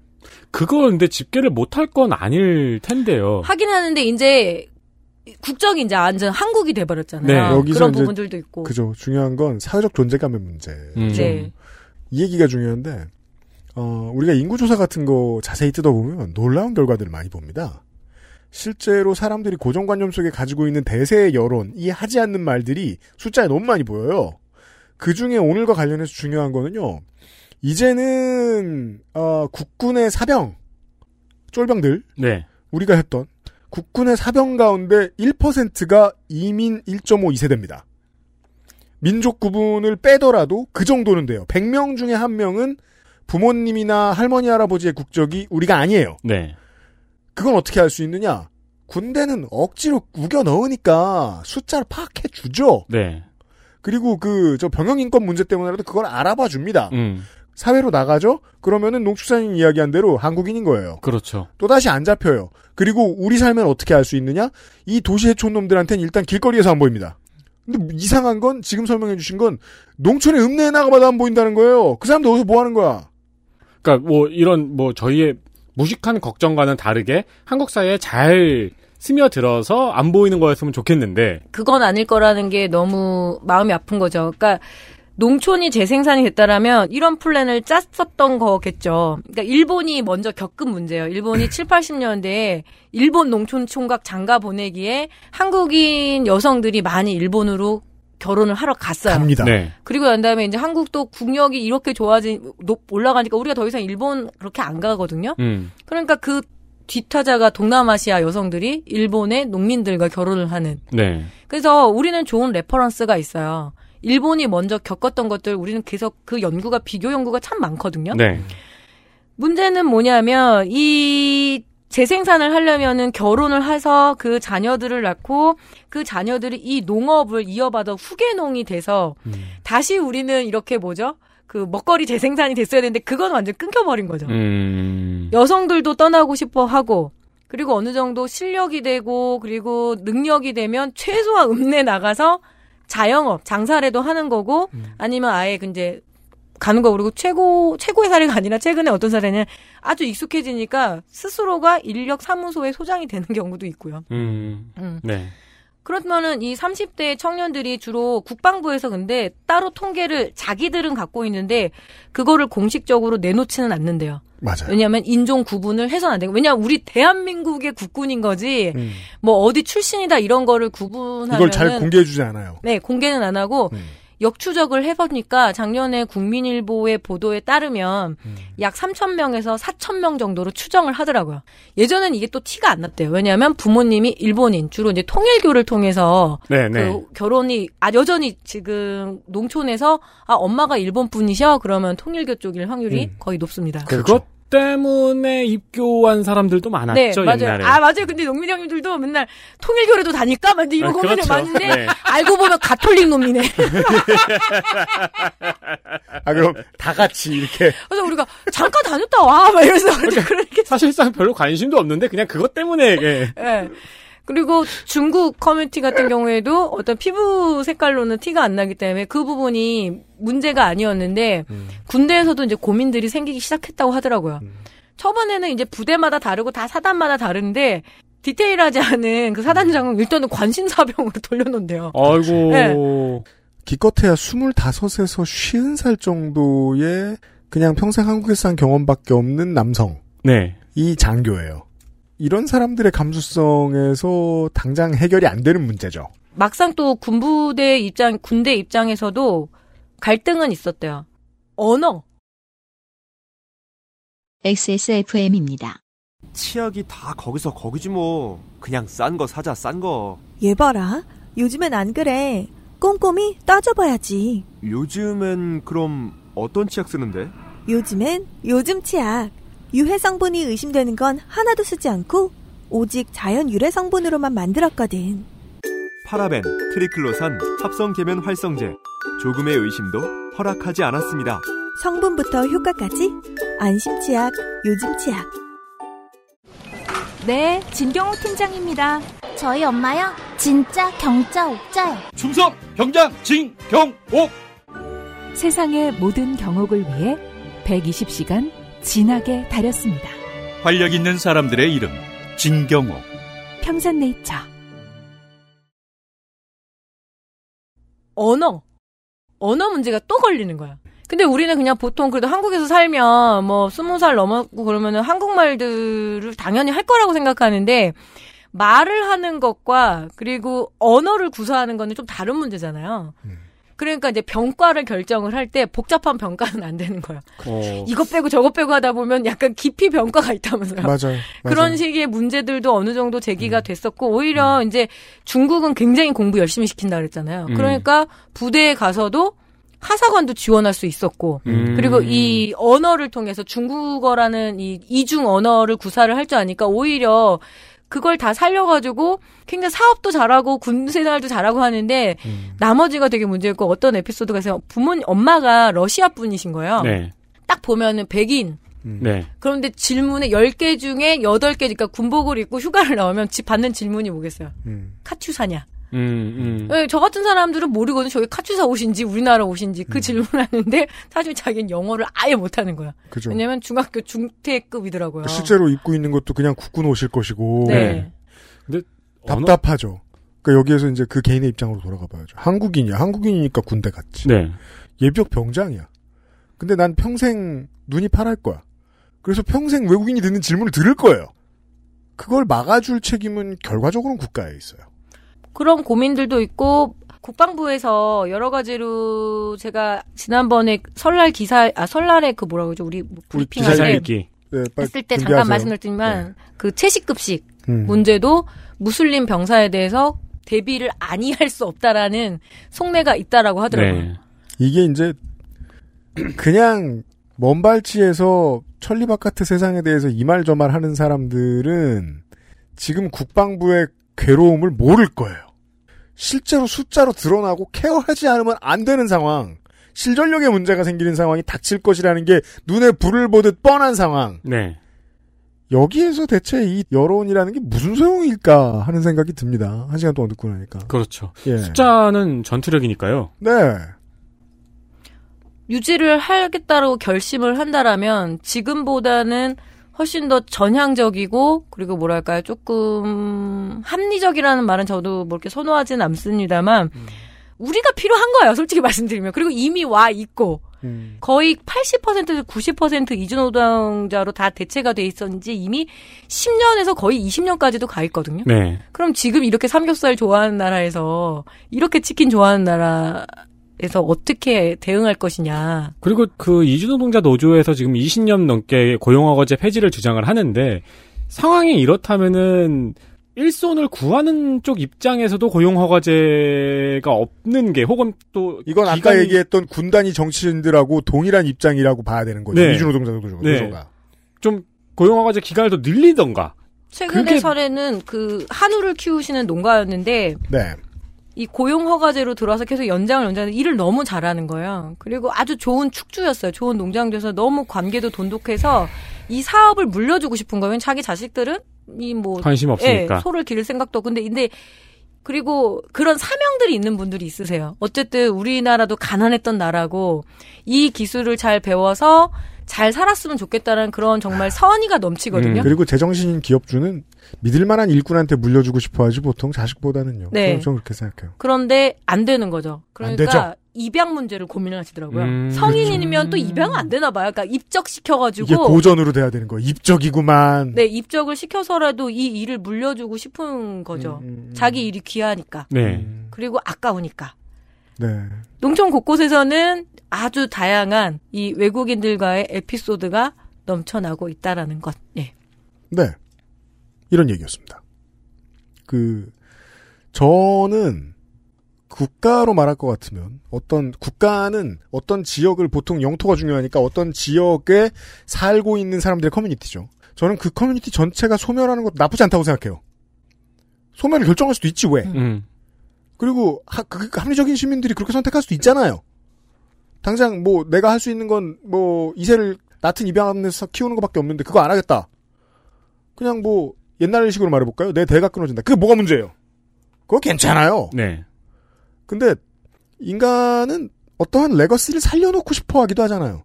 그걸 근데 집계를 못할 건 아닐 텐데요. 하긴 하는데 이제 국적이 이제 완전 한국이 돼버렸잖아요. 네. 여기서 그런 부분들도 있고. 그죠. 중요한 건 사회적 존재감의 문제. 음. 네. 이 얘기가 중요한데 어, 우리가 인구조사 같은 거 자세히 뜯어보면 놀라운 결과들을 많이 봅니다. 실제로 사람들이 고정관념 속에 가지고 있는 대세의 여론, 이 하지 않는 말들이 숫자에 너무 많이 보여요. 그 중에 오늘과 관련해서 중요한 거는요, 이제는, 어, 국군의 사병, 쫄병들, 네. 우리가 했던 국군의 사병 가운데 1%가 이민 1.5 2세대입니다. 민족 구분을 빼더라도 그 정도는 돼요. 100명 중에 한 명은 부모님이나 할머니 할아버지의 국적이 우리가 아니에요. 네. 그건 어떻게 할 수 있느냐? 군대는 억지로 우겨 넣으니까 숫자를 파악해 주죠. 네. 그리고 그 저 병역 인권 문제 때문에라도 그걸 알아봐 줍니다. 음. 사회로 나가죠? 그러면은 농축산인 이야기한 대로 한국인인 거예요. 그렇죠. 또다시 안 잡혀요. 그리고 우리 삶은 어떻게 할수 있느냐? 이 도시의 촌놈들한테는 일단 길거리에서 안 보입니다. 근데 이상한 건 지금 설명해 주신 건 농촌에 읍내에 나가봐도 안 보인다는 거예요. 그 사람들 어디서 뭐 하는 거야? 그러니까 뭐 이런 뭐 저희의 무식한 걱정과는 다르게 한국 사회에 잘 스며들어서 안 보이는 거였으면 좋겠는데 그건 아닐 거라는 게 너무 마음이 아픈 거죠. 그러니까 농촌이 재생산이 됐다라면 이런 플랜을 짰었던 거겠죠. 그러니까 일본이 먼저 겪은 문제예요. 일본이 7, 80년대에 일본 농촌 총각 장가 보내기에 한국인 여성들이 많이 일본으로 결혼을 하러 갔어요. 갑니다. 네. 그리고 난 다음에 이제 한국도 국력이 이렇게 좋아지 높 올라가니까 우리가 더 이상 일본 그렇게 안 가거든요. 음. 그러니까 그 뒷타자가 동남아시아 여성들이 일본의 농민들과 결혼을 하는. 네. 그래서 우리는 좋은 reference가 있어요. 일본이 먼저 겪었던 것들 우리는 계속 그 연구가 비교 연구가 참 많거든요. 네. 문제는 뭐냐면 이 재생산을 하려면은 결혼을 해서 그 자녀들을 낳고 그 자녀들이 이 농업을 이어받아 후계농이 돼서 다시 우리는 이렇게 뭐죠? 그 먹거리 재생산이 됐어야 되는데 그건 완전 끊겨버린 거죠. 음. 여성들도 떠나고 싶어 하고 그리고 어느 정도 실력이 되고 그리고 능력이 되면 최소한 읍내 나가서 자영업 장사라도 하는 거고 아니면 아예 그 이제 가는 거 그리고 최고 최고의 사례가 아니라 최근에 어떤 사례는 아주 익숙해지니까 스스로가 인력 사무소의 소장이 되는 경우도 있고요. 음. 음. 네. 그렇다면은 이 30대 청년들이 주로 국방부에서 근데 따로 통계를 자기들은 갖고 있는데 그거를 공식적으로 내놓지는 않는데요. 맞아요. 왜냐하면 인종 구분을 해서는 안 되고 왜냐하면 우리 대한민국의 국군인 거지 음. 뭐 어디 출신이다 이런 거를 구분하면 이걸 잘 공개해 주지 않아요. 네 공개는 안 하고 음. 역추적을 해보니까 작년에 국민일보의 보도에 따르면 음. 약 3천 명에서 4천 명 정도로 추정을 하더라고요. 예전엔 이게 또 티가 안 났대요. 왜냐하면 부모님이 일본인 주로 이제 통일교를 통해서 네, 네. 그 결혼이 아 여전히 지금 농촌에서 아 엄마가 일본 분이셔 그러면 통일교 쪽일 확률이 음. 거의 높습니다. 그것 때문에 입교한 사람들도 많았죠, 네, 맞아요. 옛날에. 아, 맞아요. 근데 농민 형님들도 맨날 통일교회도 다닐까? 막 이런 아, 고민을 그렇죠. 많은데, 네. 알고 보면 가톨릭 놈이네. 아 그럼 다 같이 이렇게 그래서 우리가 잠깐 다녔다 와! 막 이러면서. 그러니까 그렇게. 사실상 별로 관심도 없는데 그냥 그것 때문에 예. 예. 그리고 중국 커뮤니티 같은 경우에도 어떤 피부 색깔로는 티가 안 나기 때문에 그 부분이 문제가 아니었는데 군대에서도 이제 고민들이 생기기 시작했다고 하더라고요. 초반에는 이제 부대마다 다르고 다 사단마다 다른데 디테일하지 않은 그 사단장은 일단은 관심사병으로 돌려놓는데요. 아이고. 네. 기껏해야 25에서 50살 정도의 그냥 평생 한국에서 산 경험밖에 없는 남성. 네. 이 장교예요. 이런 사람들의 감수성에서 당장 해결이 안 되는 문제죠. 막상 또 군부대 입장, 군대 입장에서도 갈등은 있었대요. 언어. XSFM입니다. 치약이 다 거기서 거기지 뭐. 그냥 싼 거 사자 싼 거. 얘 봐라. 요즘엔 안 그래. 꼼꼼히 따져봐야지. 요즘엔 그럼 어떤 치약 쓰는데? 요즘엔 요즘 치약. 유해 성분이 의심되는 건 하나도 쓰지 않고 오직 자연 유래 성분으로만 만들었거든. 파라벤, 트리클로산, 합성 계면 활성제. 조금의 의심도 허락하지 않았습니다. 성분부터 효과까지 안심 치약, 요즘 치약. 네, 진경호 팀장입니다. 저희 엄마요? 진짜 경자 옥자요. 충성 병장 진경옥 세상의 모든 경옥을 위해 120시간 진하게 다렸습니다. 활력 있는 사람들의 이름 진경옥 평산네이처. 언어. 언어 문제가 또 걸리는 거야. 근데 우리는 그냥 보통 그래도 한국에서 살면 뭐 스무 살 넘었고 그러면은 한국말들을 당연히 할 거라고 생각하는데 말을 하는 것과 그리고 언어를 구사하는 거는 좀 다른 문제잖아요. 그러니까 이제 병과를 결정을 할 때 복잡한 병과는 안 되는 거예요. 어, 이것 빼고 저것 빼고 하다 보면 약간 깊이 병과가 있다면서요. 맞아요. 그런 맞아요. 음. 식의 문제들도 어느 정도 제기가 됐었고 오히려 이제 중국은 굉장히 공부 열심히 시킨다 그랬잖아요. 음. 그러니까 부대에 가서도 하사관도 지원할 수 있었고 음. 그리고 이 언어를 통해서 중국어라는 이 이중 언어를 구사를 할 줄 아니까 오히려 그걸 다 살려가지고 굉장히 사업도 잘하고 군생활도 잘하고 하는데 음. 나머지가 되게 문제였고 어떤 에피소드가 있어요. 부모님 엄마가 러시아 분이신 거예요. 네. 딱 보면은 백인 네. 그런데 질문에 10개 중에 8개, 그러니까 군복을 입고 휴가를 나오면 지- 받는 질문이 뭐겠어요? 음. 카츄 사냐? 음, 음. 네, 저 같은 사람들은 모르거든. 저게 카츄사 옷인지 우리나라 옷인지 그 질문하는데 사실 자기는 영어를 아예 못하는 거야. 그죠. 왜냐면 중학교 중퇴급이더라고요. 실제로 입고 있는 것도 그냥 국군 옷일 것이고 네. 근데 답답하죠. 그러니까 여기에서 이제 그 개인의 입장으로 돌아가 봐야죠. 한국인이야. 한국인이니까 군대 갔지. 네. 예비역 병장이야. 근데 난 평생 눈이 파랄 거야. 그래서 평생 외국인이 듣는 질문을 들을 거예요. 그걸 막아줄 책임은 결과적으로는 국가에 있어요. 그런 고민들도 있고 국방부에서 여러 가지로 제가 지난번에 설날 기사 아 설날에 그 뭐라고 그러죠 우리 뭐 우리 브리핑 할 기사 때 읽기. 네, 빨리 했을 때 준비하세요. 잠깐 말씀드렸지만 그 채식급식 음. 문제도 무슬림 병사에 대해서 대비를 아니할 수 없다라는 속내가 있다라고 하더라고요. 네. 이게 이제 그냥 먼 발치에서 천리 바깥의 세상에 대해서 이 말 저 말 하는 사람들은 지금 국방부의 괴로움을 모를 거예요. 실제로 숫자로 드러나고 케어하지 않으면 안 되는 상황, 실전력에 문제가 생기는 상황이 닥칠 것이라는 게 눈에 불을 보듯 뻔한 상황. 네. 여기에서 대체 이 여론이라는 게 무슨 소용일까 하는 생각이 듭니다. 한 시간 동안 듣고 나니까. 그렇죠. 예. 숫자는 전투력이니까요. 네. 유지를 하겠다고 결심을 한다라면 지금보다는 훨씬 더 전향적이고 그리고 뭐랄까요 조금 합리적이라는 말은 저도 뭐 이렇게 선호하진 않습니다만 우리가 필요한 거예요 솔직히 말씀드리면 그리고 이미 와 있고 음. 거의 80% 90% 이주 노동자로 다 대체가 돼 있었는지 이미 10년에서 거의 20년까지도 가 있거든요. 네. 그럼 지금 이렇게 삼겹살 좋아하는 나라에서 이렇게 치킨 좋아하는 나라 에서 어떻게 대응할 것이냐. 그리고 그 이주노동자 노조에서 지금 20년 넘게 고용허가제 폐지를 주장을 하는데 상황이 이렇다면은 일손을 구하는 쪽 입장에서도 고용허가제가 없는 게 혹은 또 이건 아까 기간이- 얘기했던 군단위 정치인들하고 동일한 입장이라고 봐야 되는 거죠. 네. 이주노동자 노조가. 네. 노조가. 좀 고용허가제 기간을 더 늘리던가. 최근의 그게- 사례는 그 한우를 키우시는 농가였는데 네. 이 고용 허가제로 들어와서 계속 연장을 연장을 일을 너무 잘하는 거예요. 그리고 아주 좋은 축주였어요. 좋은 농장주에서 너무 관계도 돈독해서 이 사업을 물려주고 싶은 거예요. 자기 자식들은 이 뭐 관심 없으니까. 예, 소를 기를 생각도 없고 근데 근데 그리고 그런 사명들이 있는 분들이 있으세요. 어쨌든 우리나라도 가난했던 나라고 이 기술을 잘 배워서 잘 살았으면 좋겠다는 그런 정말 선의가 넘치거든요. 음, 그리고 제정신인 기업주는 믿을 만한 일꾼한테 물려주고 싶어 하지 보통 자식보다는요. 네. 저는, 저는 그렇게 생각해요. 그런데 안 되는 거죠. 그러니까 되죠. 입양 문제를 고민을 하시더라고요. 음, 성인이면 또 입양 안 되나 봐요. 그러니까 입적시켜가지고 이게 고전으로 돼야 되는 거예요. 입적이구만. 네 입적을 시켜서라도 이 일을 물려주고 싶은 거죠. 음, 자기 일이 귀하니까. 네. 그리고 아까우니까. 네. 농촌 곳곳에서는 아주 다양한 이 외국인들과의 에피소드가 넘쳐나고 있다라는 것. 예. 네. 이런 얘기였습니다. 그, 저는 국가로 말할 것 같으면 어떤 국가는 어떤 지역을 보통 영토가 중요하니까 어떤 지역에 살고 있는 사람들의 커뮤니티죠. 저는 그 커뮤니티 전체가 소멸하는 것도 나쁘지 않다고 생각해요. 소멸을 결정할 수도 있지 왜? 음. 그리고 하, 그, 그 합리적인 시민들이 그렇게 선택할 수도 있잖아요. 당장 뭐 내가 할 수 있는 건 뭐 이세를 낳든 입양하면서 키우는 것밖에 없는데 그거 안 하겠다. 그냥 뭐 옛날식으로 말해볼까요? 내 대가 끊어진다. 그게 뭐가 문제예요? 그거 괜찮아요. 네. 근데 인간은 어떠한 레거시를 살려놓고 싶어 하기도 하잖아요.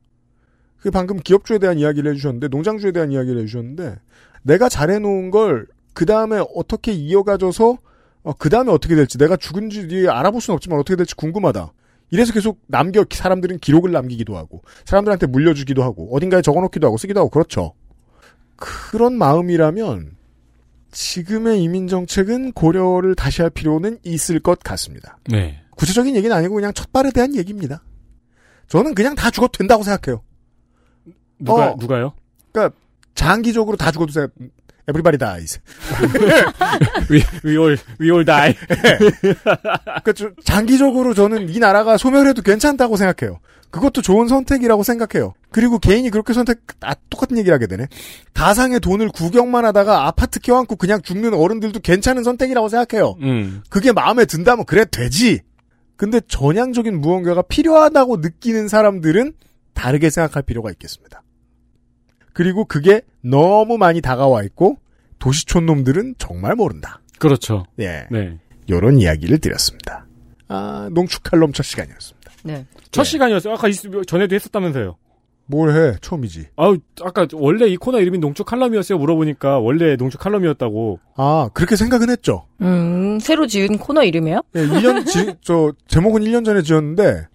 그 방금 기업주에 대한 이야기를 해주셨는데 농장주에 대한 이야기를 해주셨는데 내가 잘해놓은 걸 그 다음에 어떻게 이어가줘서 그 다음에 어떻게 될지 내가 죽은 지 뒤에 알아볼 수는 없지만 어떻게 될지 궁금하다. 이래서 계속 남겨 사람들은 기록을 남기기도 하고 사람들한테 물려주기도 하고 어딘가에 적어놓기도 하고 쓰기도 하고 그렇죠. 그런 마음이라면 지금의 이민 정책은 고려를 다시 할 필요는 있을 것 같습니다. 네. 구체적인 얘기는 아니고 그냥 첫발에 대한 얘기입니다. 저는 그냥 다 죽어도 된다고 생각해요. 누가 어. 누가요? 그러니까 장기적으로 다 죽어도 생 everybody dies. We, we all we all die. 그러니까 좀 장기적으로 저는 이 나라가 소멸해도 괜찮다고 생각해요. 그것도 좋은 선택이라고 생각해요. 그리고 개인이 그렇게 선택, 아, 똑같은 얘기를 하게 되네. 가상의 돈을 구경만 하다가 아파트 껴안고 그냥 죽는 어른들도 괜찮은 선택이라고 생각해요. 음. 그게 마음에 든다면 그래 되지. 근데 전향적인 무언가가 필요하다고 느끼는 사람들은 다르게 생각할 필요가 있겠습니다. 그리고 그게 너무 많이 다가와 있고 도시촌 놈들은 정말 모른다. 그렇죠. 예. 네. 요런 이야기를 드렸습니다. 아, 농축칼럼 첫 시간이었습니다. 네. 첫 시간이었어요. 아까 있- 전에도 했었다면서요. 뭘 해? 처음이지. 아우 아까 원래 이 코너 이름이 농축 칼럼이었어요. 물어보니까 원래 농축 칼럼이었다고. 아, 그렇게 생각은 했죠. 음, 새로 지은 코너 이름이에요? 예, 1년, 지, 저, 제목은 1년 전에 지었는데,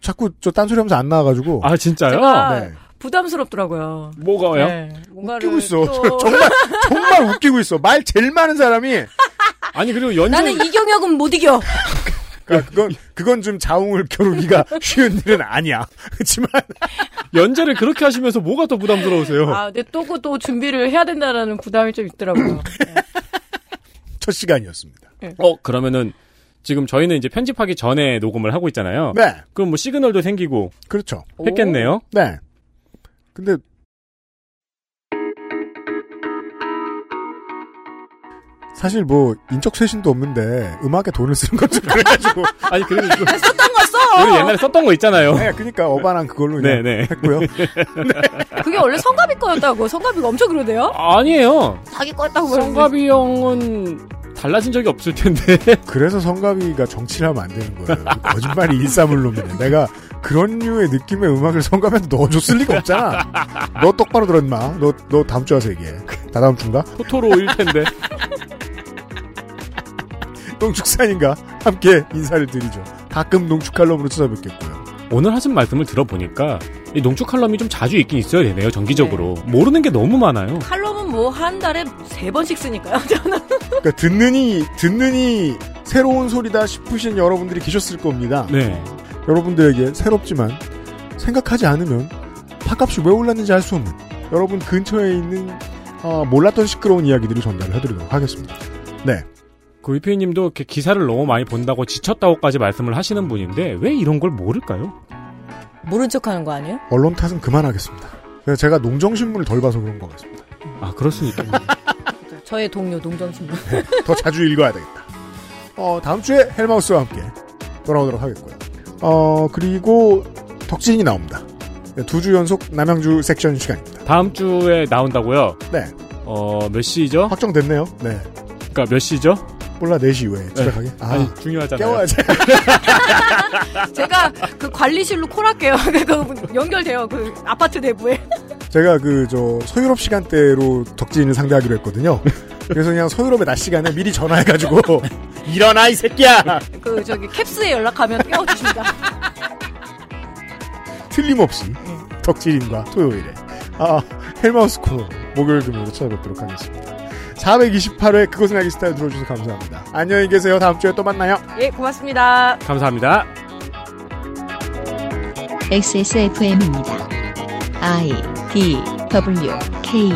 자꾸 저 딴소리 하면서 안 나와가지고. 아 진짜요? 제가 네. 부담스럽더라고요. 뭐가요? 네, 웃기고 있어. 또- 정말, 정말 웃기고 있어. 말 제일 많은 사람이. 아니 그리고 연주 나는 이경혁은 못 이겨. 그러니까 그건, 그건 좀 자웅을 겨루기가 쉬운 일은 아니야. 그렇지만, 연재를 그렇게 하시면서 뭐가 더 부담스러우세요? 아, 근데 또, 그또 준비를 해야 된다라는 부담이 좀 있더라고요. 첫 시간이었습니다. 어 그러면은 지금 저희는 이제 편집하기 전에 녹음을 하고 있잖아요. 네. 그럼 뭐 시그널도 생기고 그렇죠. 했겠네요. 네. 근데, 사실 뭐, 인적 쇄신도 없는데, 음악에 돈을 쓰는 것좀 그래가지고. 아니 그래도 이거 썼던 거 써! 우리 옛날에 썼던 거 있잖아요. 네, 그니까 어반한 그걸로 그냥 네, 네. 했고요. 그게 원래 성가비 거였다고. 성가비가 엄청 그러대요? 아니에요. 자기 거였다고 그러는데. 성가비 형은 달라진 적이 없을 텐데. 그래서 성가비가 정치를 하면 안 되는 거예요. 거짓말이 일사물놈이네. 내가 그런 류의 느낌의 음악을 성가비한테 넣어줬을 리가 없잖아. 너 똑바로 임마. 너, 너 다음 주 와서 얘기해. 다다음 주인가? 토토로일 텐데. 농축산인가? 함께 인사를 드리죠. 가끔 농축칼럼으로 찾아뵙겠고요. 오늘 하신 말씀을 들어보니까 이 농축 칼럼이 좀 자주 있긴 있어야 되네요. 정기적으로 모르는 게 너무 많아요. 칼럼은 뭐 한 달에 세 번씩 쓰니까요. 저는. 그러니까 듣느니, 듣느니 새로운 소리다 싶으신 여러분들이 계셨을 겁니다. 네. 여러분들에게 새롭지만 생각하지 않으면 팥값이 왜 올랐는지 알 수 없는 여러분 근처에 있는 어, 몰랐던 시끄러운 이야기들을 전달을 해드리도록 하겠습니다. 네. 그 위피님도 이렇게 기사를 너무 많이 본다고 지쳤다고까지 말씀을 하시는 분인데 왜 이런 걸 모를까요? 모른 척 하는 거 아니에요? 언론 탓은 그만하겠습니다. 제가 농정신문을 덜 봐서 그런 것 같습니다. 아 그럴 수 있겠네요. 저의 동료 농정신문. 더 자주 읽어야 되겠다. 어, 다음 주에 헬마우스와 함께 돌아오도록 하겠고요. 어, 그리고 덕진이 나옵니다. 두주 연속 남양주 섹션 시간입니다. 다음 주에 나온다고요? 네. 어, 몇 시죠? 확정됐네요. 네. 그러니까 몇 시죠? 몰라, 4시 이후에 집에 네. 가게. 아, 아니, 중요하잖아요. 깨워야지. 제가 그 관리실로 콜할게요. 그 연결돼요. 그 아파트 내부에. 제가 그, 저, 서유럽 시간대로 덕진을 상대하기로 했거든요. 그래서 그냥 서유럽의 낮 시간에 미리 전화해가지고, 일어나, 이 새끼야! 그 저기 캡스에 연락하면 깨워주십니다. 틀림없이 덕질인과 토요일에 아 헬마우스 코너 목요일 금요일로 찾아뵙도록 하겠습니다. 428회 그것은 알기 스타일 들어주셔서 감사합니다. 안녕히 계세요. 다음 주에 또 만나요. 예, 고맙습니다. 감사합니다. XSFM입니다. I D W K